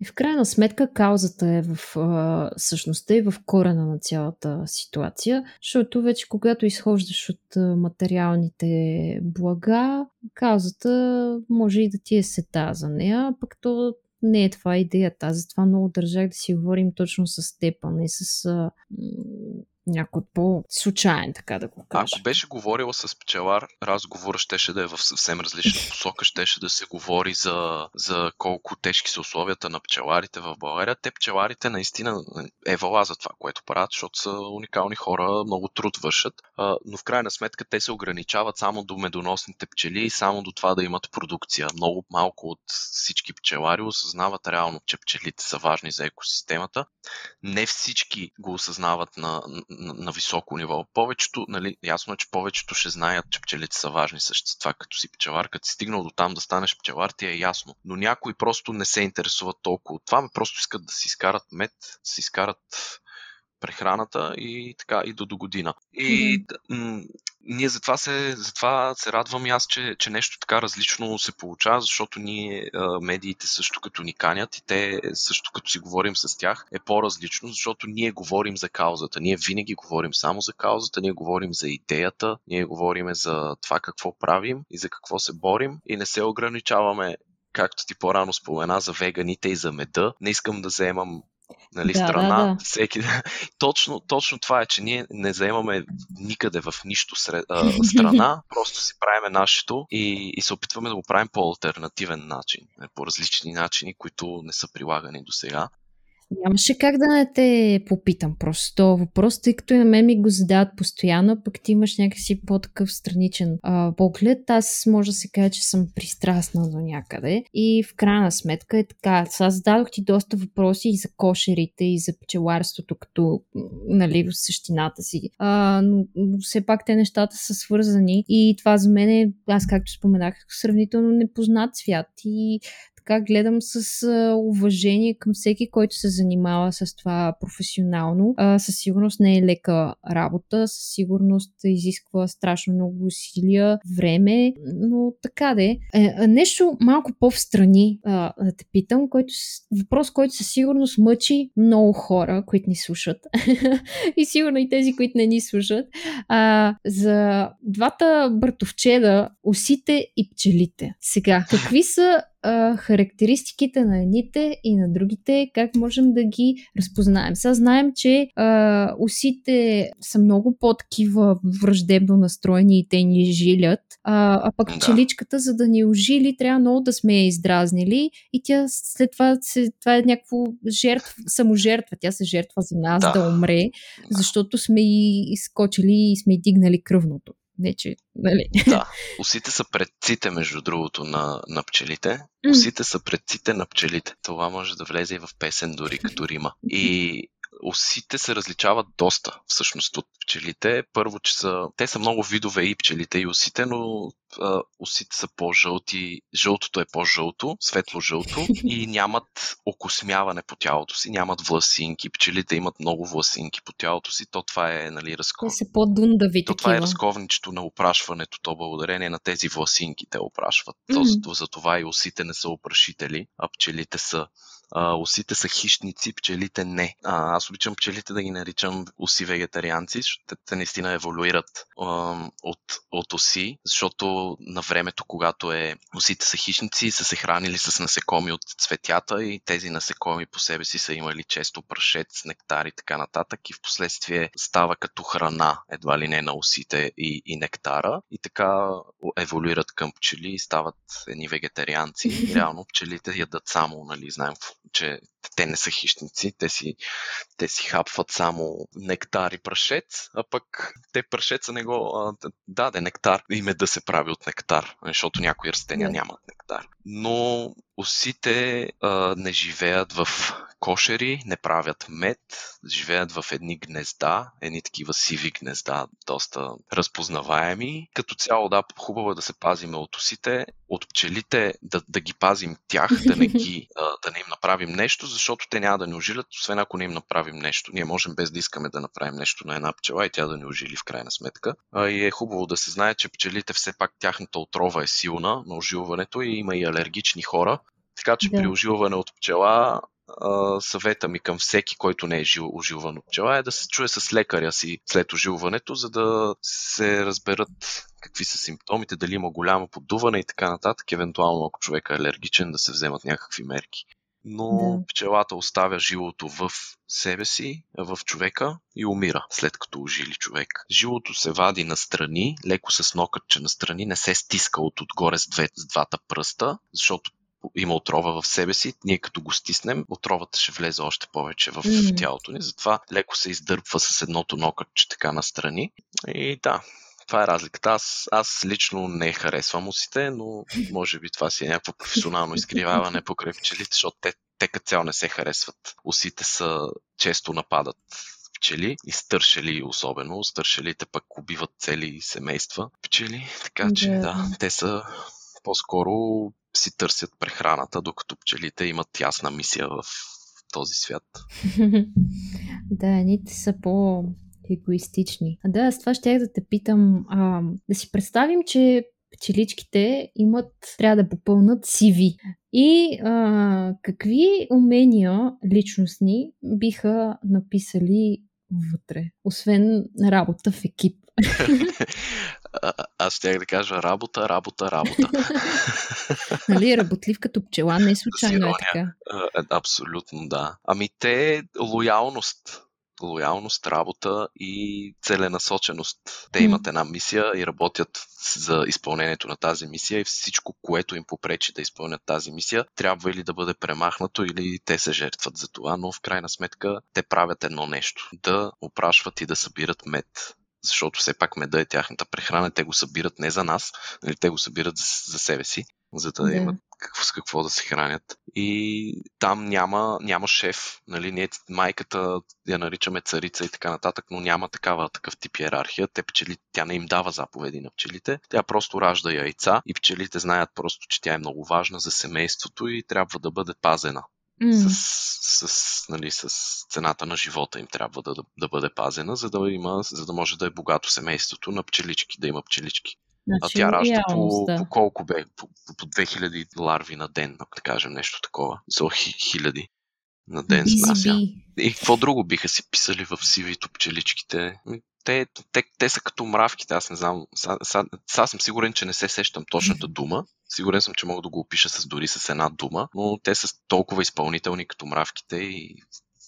И в крайна сметка каузата е в а, същността и в корена на цялата ситуация, защото вече когато изхождаш от материалните блага, каузата може и да ти е сета за нея, пък то не е това идеята. Аз затова много държах да си говорим точно с теб, а не с а, някой по-случайен, така да го кажа. Ако беше говорила с пчелар, разговора щеше да е в съвсем различна посока, щеше да се говори за, за колко тежки са условията на пчеларите в България. Те пчеларите наистина е вала за това, което правят, защото са уникални хора, много труд вършат, но в крайна сметка те се ограничават само до медоносните пчели и само до това да имат продукция. Много малко от всички пчелари осъзнават реално, че пчелите са важни за екосистемата. Не всички го осъзнават на, на, на високо ниво. Повечето, нали, ясно е, че повечето ще знаят, че пчелите са важни същества, като си пчелар. Като си стигнал до там да станеш пчелар, ти е ясно. Но някои просто не се интересуват толкова от това, просто искат да си изкарат мед, да си изкарат прехраната и така и до до година. И mm-hmm. ние затова се, затова се радвам и аз, че, че нещо така различно се получава, защото ние медиите също като ни канят и те също като си говорим с тях е по-различно, защото ние говорим за каузата. Ние винаги говорим само за каузата, ние говорим за идеята, ние говорим за това какво правим и за какво се борим и не се ограничаваме както ти по-рано спомена за веганите и за меда. Не искам да вземам нали, да, страна. Да, да. Всеки... (laughs) точно, точно това е, че ние не заемаме никъде в нищо сред, а, (laughs) страна, просто си правиме нашето и, и се опитваме да го правим по альтернативен начин, по различни начини, които не са прилагани до сега. Нямаше как да не те попитам просто въпрос, тъй като и на мен ми го задават постоянно, пък ти имаш някакси по-такъв страничен а, поглед. Аз може да се каже, че съм пристрастна до някъде и в крайна сметка е така. Аз зададох ти доста въпроси и за кошерите, и за пчеларството, като нали, в същината си. А, но, но все пак те нещата са свързани и това за мен е, аз както споменах, сравнително непознат свят и така гледам с а, уважение към всеки, който се занимава с това професионално. А, със сигурност не е лека работа, със сигурност изисква страшно много усилия, време, но така де. Е, нещо малко по-встрани а, да те питам, който, въпрос, който със сигурност мъчи много хора, които ни слушат. (laughs) и сигурно и тези, които не ни слушат. А, за двата братовчеда, осите и пчелите. Сега, какви са а, характеристиките на едните и на другите, как можем да ги разпознаем. Сега знаем, че а, усите са много по-такива враждебно настроени и те ни жилят, а, а пък да. пчеличката, за да ни ожили, трябва много да сме я издразнили и тя след това, се, това е някакво жертв, саможертва. Тя се жертва за нас да, да умре, защото сме и изкочили и сме и дигнали кръвното. Не, че, нали? Да, (laughs) усите са предците, между другото, на, на пчелите. Усите са предците на пчелите. Това може да влезе и в песен дори като рима. И Осите се различават доста всъщност от пчелите. Първо, че са, те са много видове и пчелите и осите, но а, осите са по-жълти, жълтото е по-жълто, светло-жълто и нямат окосмяване по тялото си, нямат власинки. Пчелите имат много власинки по тялото си, то това е нали, разков... Те са по-дундави То това е разковничето на опрашването, то благодарение на тези власинки те опрашват. Mm-hmm. То, за това и осите не са опрашители, а пчелите са а, осите са хищници, пчелите не. А, аз обичам пчелите да ги наричам оси вегетарианци, защото те наистина еволюират а, от, от оси, защото на времето, когато е осите са хищници, са се хранили с насекоми от цветята и тези насекоми по себе си са имали често прашец, нектар и така нататък и в последствие става като храна, едва ли не на осите и, и нектара и така еволюират към пчели и стават едни вегетарианци. (laughs) Реално пчелите ядат само, нали, знаем че те не са хищници, те си, те си хапват само нектар и прашец, а пък те прашеца не го... А, да, да, нектар. И да се прави от нектар, защото някои растения нямат нектар. Но осите а, не живеят в кошери, не правят мед, живеят в едни гнезда, едни такива сиви гнезда, доста разпознаваеми. Като цяло, да, хубаво е да се пазиме от осите, от пчелите да, да ги пазим тях, да не, ги, да не им направим нещо, защото те няма да ни ожилят, освен ако не им направим нещо. Ние можем без да искаме да направим нещо на една пчела и тя да ни ожили в крайна сметка. И е хубаво да се знае, че пчелите все пак тяхната отрова е силна на ожилването и има и алергични хора, така че да. при ожилване от пчела съвета ми към всеки, който не е жил, ожилван от пчела е да се чуе с лекаря си след ожилването, за да се разберат какви са симптомите, дали има голямо подуване и така нататък, евентуално ако човек е алергичен да се вземат някакви мерки. но Да. пчелата оставя жилото в себе си, в човека и умира след като ожили човек. Жилото се вади настрани, леко с нокътче настрани, не се стиска от отгоре с, две, с двата пръста, защото има отрова в себе си, ние като го стиснем, отровата ще влезе още повече в Мгм. тялото ни, затова леко се издърпва с едното нокътче така настрани. И да, това е разликата. Аз, аз лично не харесвам усите, но може би това си е някакво професионално изкривяване покрай пчелите, защото те, те като цяло не се харесват. Усите са често нападат пчели и стършели особено. Стършелите пък убиват цели семейства пчели, така че Да. да, те са по-скоро си търсят прехраната, докато пчелите имат ясна мисия в този свят. (laughs) да, едните са по егоистични. А да, аз това ще да те питам. А, да си представим, че пчеличките имат, трябва да попълнат CV. И а, какви умения личностни биха написали вътре, освен работа в екип? А, аз щях да кажа работа, работа, работа. (laughs) нали, работлив като пчела, не случайно е така. А, е, Абсолютно да. Ами те лоялност. Лоялност, работа и целенасоченост. Те имат една мисия и работят за изпълнението на тази мисия и всичко, което им попречи да изпълнят тази мисия, трябва или да бъде премахнато, или те се жертват за това, но в крайна сметка те правят едно нещо. Да опрашват и да събират мед. Защото все пак меда е тяхната прехрана, те го събират не за нас, нали, те го събират за, за себе си, за да, Да. имат какво, с какво да се хранят. И там няма, няма шеф. Нали? Ние майката я наричаме царица и така нататък, но няма такава, такъв тип иерархия. Те пчели, тя не им дава заповеди на пчелите. Тя просто ражда яйца и пчелите знаят просто, че тя е много важна за семейството и трябва да бъде пазена. М, С, с, нали, с цената на живота им трябва да, да, да бъде пазена, за да, има, за да може да е богато семейството на пчелички, да има пчелички. А значи, тя ражда по, да. по колко бе? По, по, по 2000 ларви на ден, да кажем нещо такова. За хи, хиляди на ден bee. И какво друго биха си писали в CV-то пчеличките? Те, те, те са като мравките, аз не знам. Сега съм сигурен, че не се сещам точната дума. Сигурен съм, че мога да го опиша с, дори с една дума, но те са толкова изпълнителни като мравките и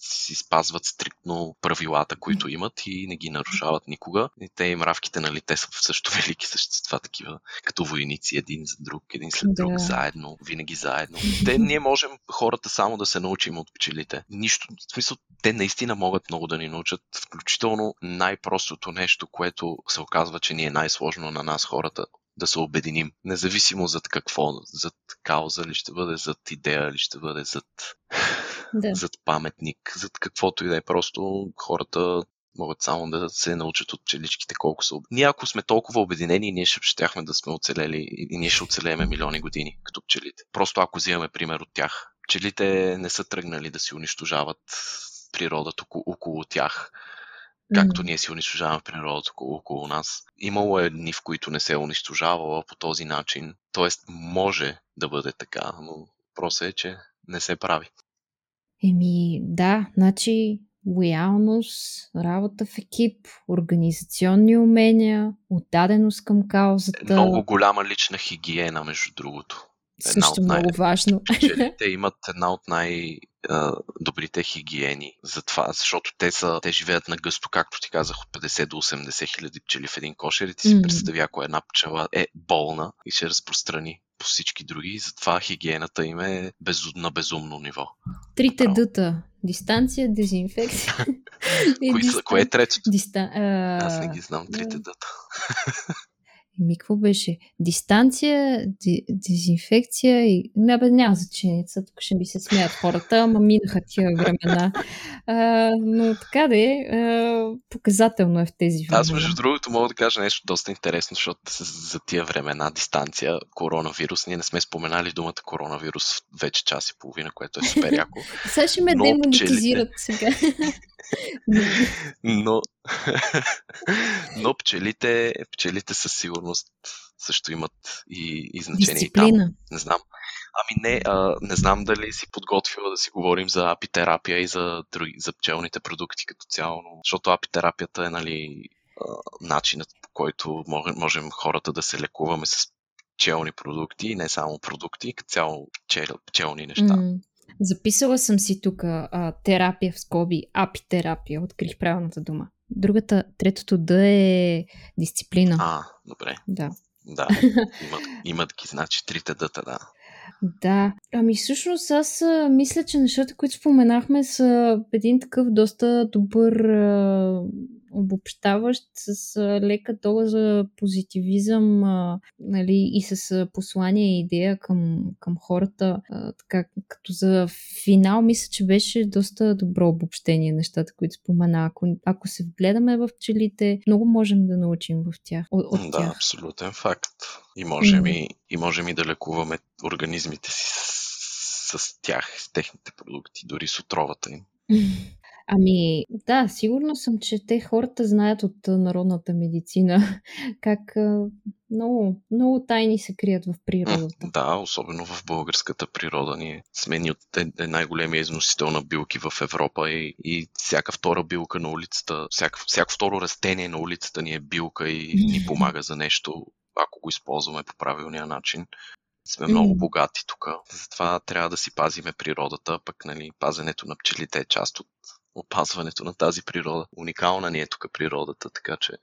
си спазват стриктно правилата, които имат и не ги нарушават никога. И те и мравките, нали, те са също (laughs) велики същества, такива като войници, един за друг, един след друг, Да. заедно, винаги заедно. (laughs) Те ние можем хората само да се научим от пчелите. Нищо, в смисъл, те наистина могат много да ни научат, включително най-простото нещо, което се оказва, че ни е най-сложно на нас хората да се обединим. Независимо зад какво, зад кауза ли ще бъде, зад идея ли ще бъде, зад, Да. (laughs) зад паметник, зад каквото и да е. Просто хората могат само да се научат от пчеличките колко са. Ние ако сме толкова обединени, ние ще щяхме да сме оцелели и ние ще оцелееме милиони години като пчелите. Просто ако взимаме пример от тях. Пчелите не са тръгнали да си унищожават природата около тях, както ние си унищожаваме природата около, нас. Имало е дни, в които не се е унищожавала по този начин. Тоест, може да бъде така, но просто е, че не се прави. Еми, да, значи лоялност, работа в екип, организационни умения, отдаденост към каузата. Много голяма лична хигиена, между другото. една също от най- много важно. Пчелите (laughs) имат една от най-добрите хигиени. Затова, защото те, са, те живеят на гъсто, както ти казах, от 50 до 80 хиляди пчели в един кошер и ти си Мгм. представи, ако една пчела е болна и ще разпространи по всички други, и затова хигиената им е без, на безумно ниво. Трите дъта. Дистанция, дезинфекция. (laughs) са, кое е третото? Диста... А... Аз не ги знам трите да. (laughs) Еми, какво беше? Дистанция, ди, дезинфекция и... Не, бе, няма значение. Сега Тук ще ми се смеят хората, ама минаха тия времена. А, но така де, а, показателно е в тези времена. Аз, между другото, мога да кажа нещо доста интересно, защото за тия времена, дистанция, коронавирус, ние не сме споменали думата коронавирус вече час и половина, което е супер яко. (laughs) Сега ще ме демонетизират сега. (laughs) Но, (laughs) но пчелите, пчелите със сигурност също имат и, и значение и там. Дисциплина. Не знам. Ами не, а, не знам дали си подготвила да си говорим за апитерапия и за, други, за пчелните продукти като цяло, но, защото апитерапията е нали, а, начинът по който можем, хората да се лекуваме с пчелни продукти и не само продукти, като цяло пчел, пчелни неща. М, Записала съм си тук терапия в скоби, апитерапия, открих правилната дума. Другата, третото да е дисциплина. А, добре. Да. Да, имат, имат ги, значи, трите дъта, да. Да, ами всъщност аз мисля, че нещата, които споменахме са един такъв доста добър обобщаващ с лека доза позитивизъм а, нали, и с послание и идея към, към хората. А, така, като за финал, мисля, че беше доста добро обобщение нещата, които спомена. Ако, ако се вгледаме в пчелите, много можем да научим в тях. От, от да, тях. абсолютен факт. И можем, mm. и, и можем и да лекуваме организмите си с, с тях, с техните продукти, дори с отровата им. (laughs) Ами, да, сигурно съм, че те хората знаят от народната медицина (laughs) как много, много тайни се крият в природата. Да, особено в българската природа. Ние сме ни от е, най-големия износител на билки в Европа и, и всяка втора билка на улицата, всяко, всяко второ растение на улицата ни е билка и ни помага за нещо, ако го използваме по правилния начин сме много богати тук. Затова трябва да си пазиме природата, пък нали, пазенето на пчелите е част от опазването на тази природа. Уникална ни е тук природата, така че...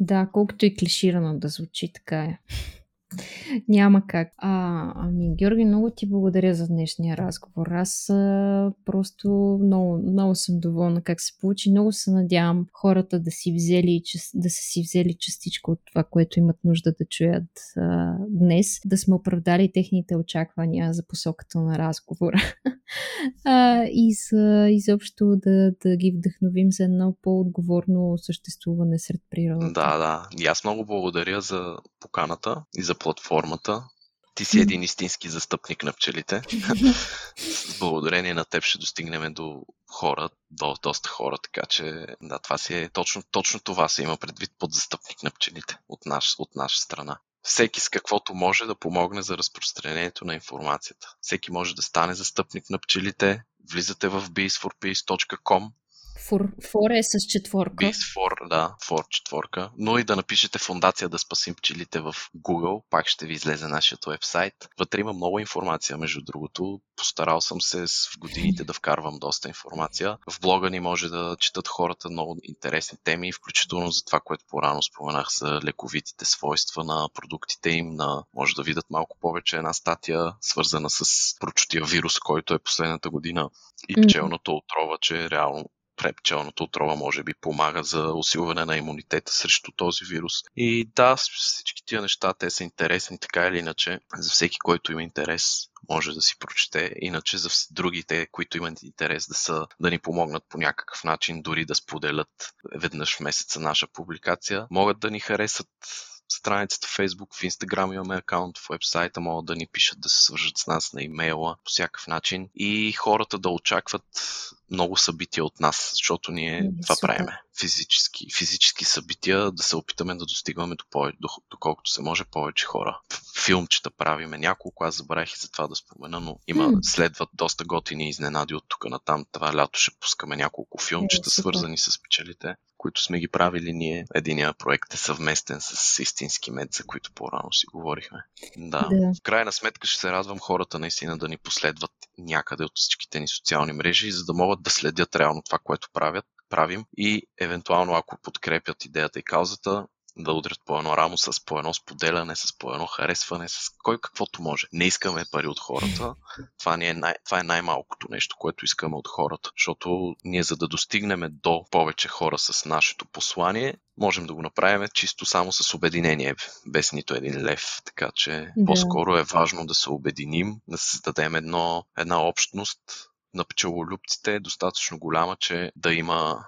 Да, колкото и клиширано да звучи, така е. (laughs) Няма как. А, ами, Георги, много ти благодаря за днешния разговор. Аз а, просто много, много съм доволна как се получи. Много се надявам хората да си взели, да са си взели частичка от това, което имат нужда да чуят а, днес, да сме оправдали техните очаквания за посоката на разговора. (laughs) а, и за изобщо да, да ги вдъхновим за едно по-отговорно съществуване сред природата. Да, да. И аз много благодаря за поканата и за платформата. Ти си един истински застъпник на пчелите. (laughs) Благодарение на теб ще достигнем до хора, до доста хора, така че да, това си е точно, точно това се има предвид под застъпник на пчелите от, наш, от наша страна. Всеки с каквото може да помогне за разпространението на информацията. Всеки може да стане застъпник на пчелите. Влизате в beesforpeace.com Фор, фор е с четворка. Bees for, да, for четворка. Но и да напишете фундация да спасим пчелите в Google. Пак ще ви излезе нашия вебсайт. Вътре има много информация, между другото. Постарал съм се в годините да вкарвам доста информация. В блога ни може да четат хората много интересни теми, включително за това, което по-рано споменах за лековитите свойства на продуктите им. На... Може да видят малко повече една статия, свързана с прочутия вирус, който е последната година и пчелната отрова, че реално препчелната отрова може би помага за усилване на имунитета срещу този вирус. И да, всички тия неща, те са интересни така или иначе. За всеки, който има интерес, може да си прочете. Иначе за другите, които имат интерес да, са, да ни помогнат по някакъв начин, дори да споделят веднъж в месеца наша публикация, могат да ни харесат страницата в Facebook, в Instagram имаме акаунт, в вебсайта могат да ни пишат, да се свържат с нас на имейла по всякакъв начин и хората да очакват много събития от нас, защото ние mm, това супер. правиме. Физически, физически събития, да се опитаме да достигаме до повече, до, доколкото се може повече хора. Филмчета правиме няколко, аз забравих и за това да спомена, но има, mm. следват доста готини изненади от тук на там. Това лято ще пускаме няколко филмчета, mm, свързани с печелите които сме ги правили ние. Единия проект е съвместен с истински мед, за които по-рано си говорихме. Да. да. В крайна сметка ще се радвам хората наистина да ни последват някъде от всичките ни социални мрежи, за да могат да следят реално това, което правят правим и евентуално ако подкрепят идеята и каузата, да удрят по едно рамо с по едно споделяне, с по едно харесване, с кой каквото може. Не искаме пари от хората. (laughs) Това, ни е, най- това е най-малкото нещо, което искаме от хората. Защото ние за да достигнем до повече хора с нашето послание, можем да го направим чисто само с обединение, без нито един лев. Така че да. по-скоро е важно да се обединим, да създадем едно, една общност, на пчелолюбците е достатъчно голяма, че да има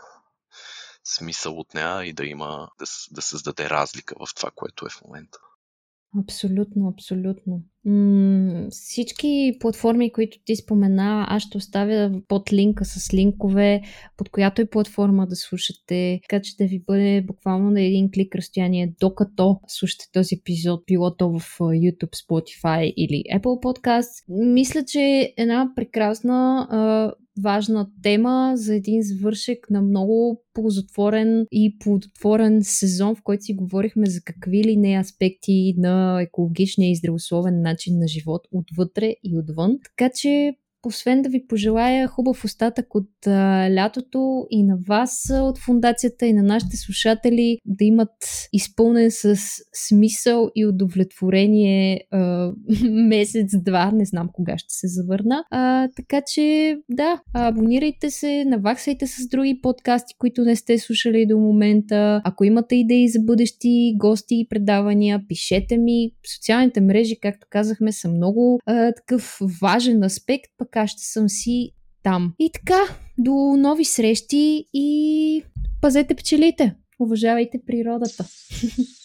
смисъл от нея и да има, да, да създаде разлика в това, което е в момента. Абсолютно, абсолютно. Всички платформи, които ти спомена, аз ще оставя под линка с линкове, под която и платформа да слушате, така че да ви бъде буквално на един клик разстояние, докато слушате този епизод, било то в YouTube, Spotify или Apple Podcast. Мисля, че една прекрасна важна тема за един завършек на много ползотворен и плодотворен сезон, в който си говорихме за какви ли не аспекти на екологичния и здравословен начин на живот отвътре и отвън. Така че освен да ви пожелая хубав остатък от а, лятото и на вас от фундацията и на нашите слушатели да имат изпълнен с смисъл и удовлетворение а, (laughs) месец-два, не знам кога ще се завърна. А, така че, да, абонирайте се, наваксайте с други подкасти, които не сте слушали до момента. Ако имате идеи за бъдещи гости и предавания, пишете ми. Социалните мрежи, както казахме, са много а, такъв важен аспект, пък аз ще съм си там. И така, до нови срещи и пазете пчелите! Уважавайте природата! (laughs)